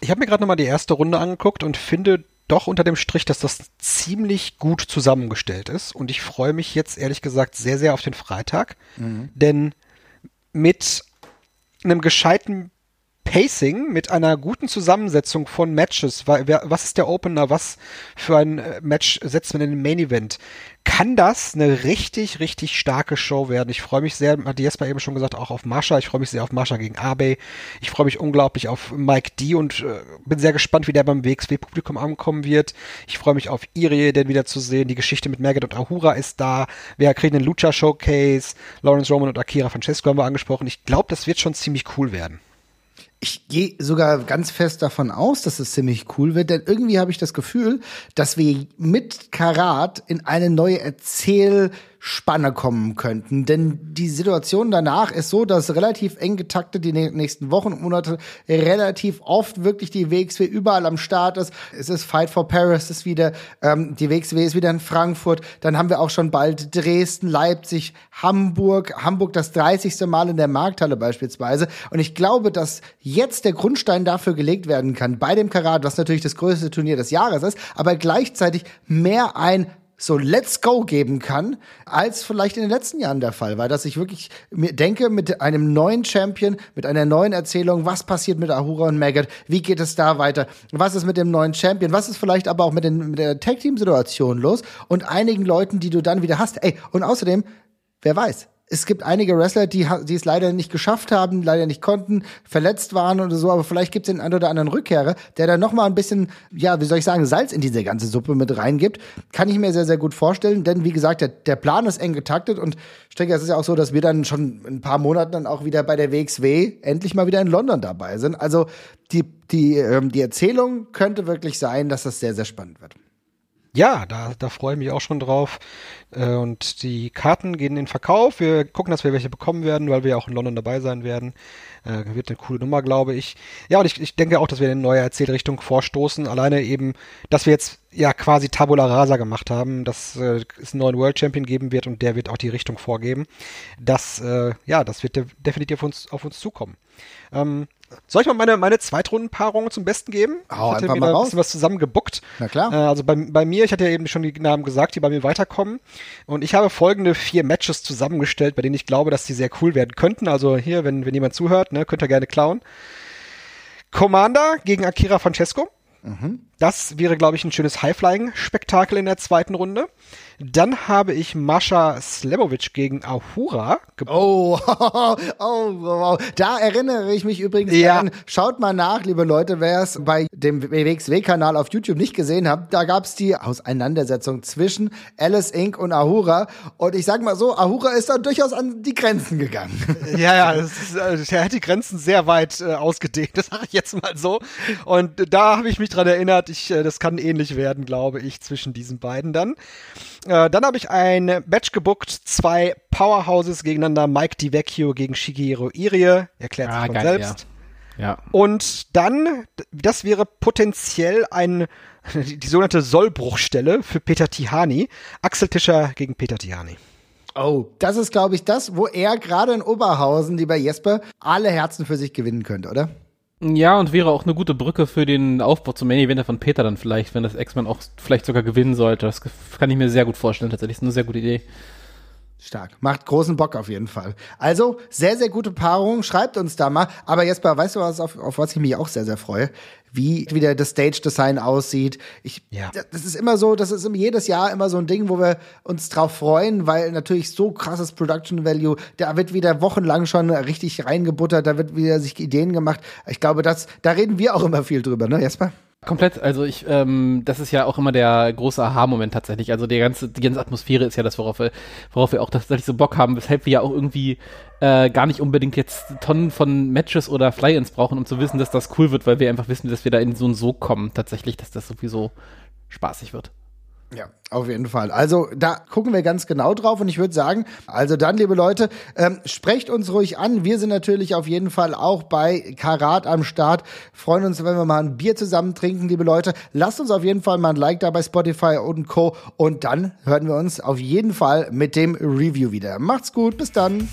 Ich habe mir gerade nochmal die erste Runde angeguckt und finde doch unter dem Strich, dass das ziemlich gut zusammengestellt ist. Und ich freue mich jetzt ehrlich gesagt sehr, sehr auf den Freitag. Mhm. Denn mit einem gescheiten Pacing, mit einer guten Zusammensetzung von Matches, was ist der Opener, was für ein äh, Match setzt man in den Main Event, kann das eine richtig, richtig starke Show werden. Ich freue mich sehr, hat Jesper eben schon gesagt, auch auf Marsha. Ich freue mich sehr auf Marsha gegen Abe. Ich freue mich unglaublich auf Mike D und äh, bin sehr gespannt, wie der beim WXW-Publikum ankommen wird. Ich freue mich auf Irie, den wieder zu sehen. Die Geschichte mit Maggot und Ahura ist da. Wir kriegen den Lucha Showcase. Lawrence Roman und Akira Francesco haben wir angesprochen. Ich glaube, das wird schon ziemlich cool werden. Ich gehe sogar ganz fest davon aus, dass es ziemlich cool wird, denn irgendwie habe ich das Gefühl, dass wir mit Karat in eine neue Erzähl- Spanne kommen könnten. Denn die Situation danach ist so, dass relativ eng getaktet die nächsten Wochen und Monate relativ oft wirklich die WXW überall am Start ist. Es ist Fight for Paris, ist wieder, ähm, die WXW ist wieder in Frankfurt. Dann haben wir auch schon bald Dresden, Leipzig, Hamburg. Hamburg das 30. Mal in der Markthalle beispielsweise. Und ich glaube, dass jetzt der Grundstein dafür gelegt werden kann, bei dem Karat, was natürlich das größte Turnier des Jahres ist, aber gleichzeitig mehr ein so Let's Go geben kann, als vielleicht in den letzten Jahren der Fall war. Dass ich wirklich denke, mit einem neuen Champion, mit einer neuen Erzählung, was passiert mit Ahura und Maggot, wie geht es da weiter, was ist mit dem neuen Champion, was ist vielleicht aber auch mit, den, mit der Tag-Team-Situation los und einigen Leuten, die du dann wieder hast. Ey, und außerdem, wer weiß, es gibt einige Wrestler, die, die es leider nicht geschafft haben, leider nicht konnten, verletzt waren oder so, aber vielleicht gibt es den einen oder anderen Rückkehrer, der da noch mal ein bisschen, ja, wie soll ich sagen, Salz in diese ganze Suppe mit reingibt. Kann ich mir sehr, sehr gut vorstellen, denn wie gesagt, der, der Plan ist eng getaktet und Stecker, es ist ja auch so, dass wir dann schon in ein paar Monaten dann auch wieder bei der WXW endlich mal wieder in London dabei sind. Also die, die, ähm, die Erzählung könnte wirklich sein, dass das sehr, sehr spannend wird. Ja, da, da freue ich mich auch schon drauf. Äh, und die Karten gehen in Verkauf. Wir gucken, dass wir welche bekommen werden, weil wir ja auch in London dabei sein werden. Äh, wird eine coole Nummer, glaube ich. Ja, und ich, ich denke auch, dass wir in eine neue Erzählrichtung vorstoßen. Alleine eben, dass wir jetzt ja quasi Tabula Rasa gemacht haben, dass äh, es einen neuen World Champion geben wird und der wird auch die Richtung vorgeben. Das, äh, ja, das wird definitiv auf uns, auf uns zukommen. Ähm, soll ich mal meine, meine Zweitrundenpaarung zum Besten geben? Hau ich hatte einfach mir mal da ein bisschen was zusammengebuckt. Na klar. Äh, also bei, bei mir, ich hatte ja eben schon die Namen gesagt, die bei mir weiterkommen. Und ich habe folgende vier Matches zusammengestellt, bei denen ich glaube, dass die sehr cool werden könnten. Also hier, wenn, wenn jemand zuhört, ne, könnt ihr gerne klauen. Commander gegen Akira Francesco. Mhm. Das wäre, glaube ich, ein schönes High-Flying-Spektakel in der zweiten Runde. Dann habe ich Mascha Slemovic gegen Ahura Oh, oh, oh, wow. Da erinnere ich mich übrigens Ja. an, schaut mal nach, liebe Leute, wer es bei dem WXW-Kanal auf YouTube nicht gesehen hat, da gab's die Auseinandersetzung zwischen Alice Inc. und Ahura. Und ich sag mal so, Ahura ist da durchaus an die Grenzen gegangen. Ja, ja, ist, äh, er hat die Grenzen sehr weit äh, ausgedehnt, das sage ich jetzt mal so. Und da habe ich mich dran erinnert, ich, äh, das kann ähnlich werden, glaube ich, zwischen diesen beiden dann. Äh, dann habe ich ein Match gebuckt, zwei Powerhouses gegeneinander, Mike DiVecchio gegen Shigehiro Irie, erklärt sich Ah, von geil, selbst. Ja. Und dann, das wäre potenziell ein, die, die sogenannte Sollbruchstelle für Peter Tihani. Axel Tischer gegen Peter Tihani. Oh, das ist, glaube ich, das, wo er gerade in Oberhausen, lieber Jesper, alle Herzen für sich gewinnen könnte, oder? Ja, und wäre auch eine gute Brücke für den Aufbau zum Main Eventer von Peter dann vielleicht, wenn das X-Men auch vielleicht sogar gewinnen sollte. Das kann ich mir sehr gut vorstellen, tatsächlich. Ist eine sehr gute Idee. Stark. Macht großen Bock auf jeden Fall. Also, sehr, sehr gute Paarung. Schreibt uns da mal. Aber Jesper, weißt du was, auf, auf was ich mich auch sehr, sehr freue? Wie wieder das Stage-Design aussieht. Ich, ja. Das ist immer so, das ist jedes Jahr immer so ein Ding, wo wir uns drauf freuen, weil natürlich so krasses Production Value, da wird wieder wochenlang schon richtig reingebuttert, da wird wieder sich Ideen gemacht. Ich glaube, das, da reden wir auch immer viel drüber, ne, Jesper? Komplett, also ich, ähm, das ist ja auch immer der große Aha-Moment tatsächlich. Also die ganze, die ganze Atmosphäre ist ja das, worauf wir, worauf wir auch tatsächlich so Bock haben, weshalb wir ja auch irgendwie äh, gar nicht unbedingt jetzt Tonnen von Matches oder Fly-Ins brauchen, um zu wissen, dass das cool wird, weil wir einfach wissen, dass wir da in so und so kommen, tatsächlich, dass das sowieso spaßig wird. Ja, auf jeden Fall. Also da gucken wir ganz genau drauf und ich würde sagen, also dann, liebe Leute, ähm, sprecht uns ruhig an. Wir sind natürlich auf jeden Fall auch bei Karat am Start. Freuen uns, wenn wir mal ein Bier zusammen trinken, liebe Leute. Lasst uns auf jeden Fall mal ein Like da bei Spotify und Co. Und dann hören wir uns auf jeden Fall mit dem Review wieder. Macht's gut, bis dann.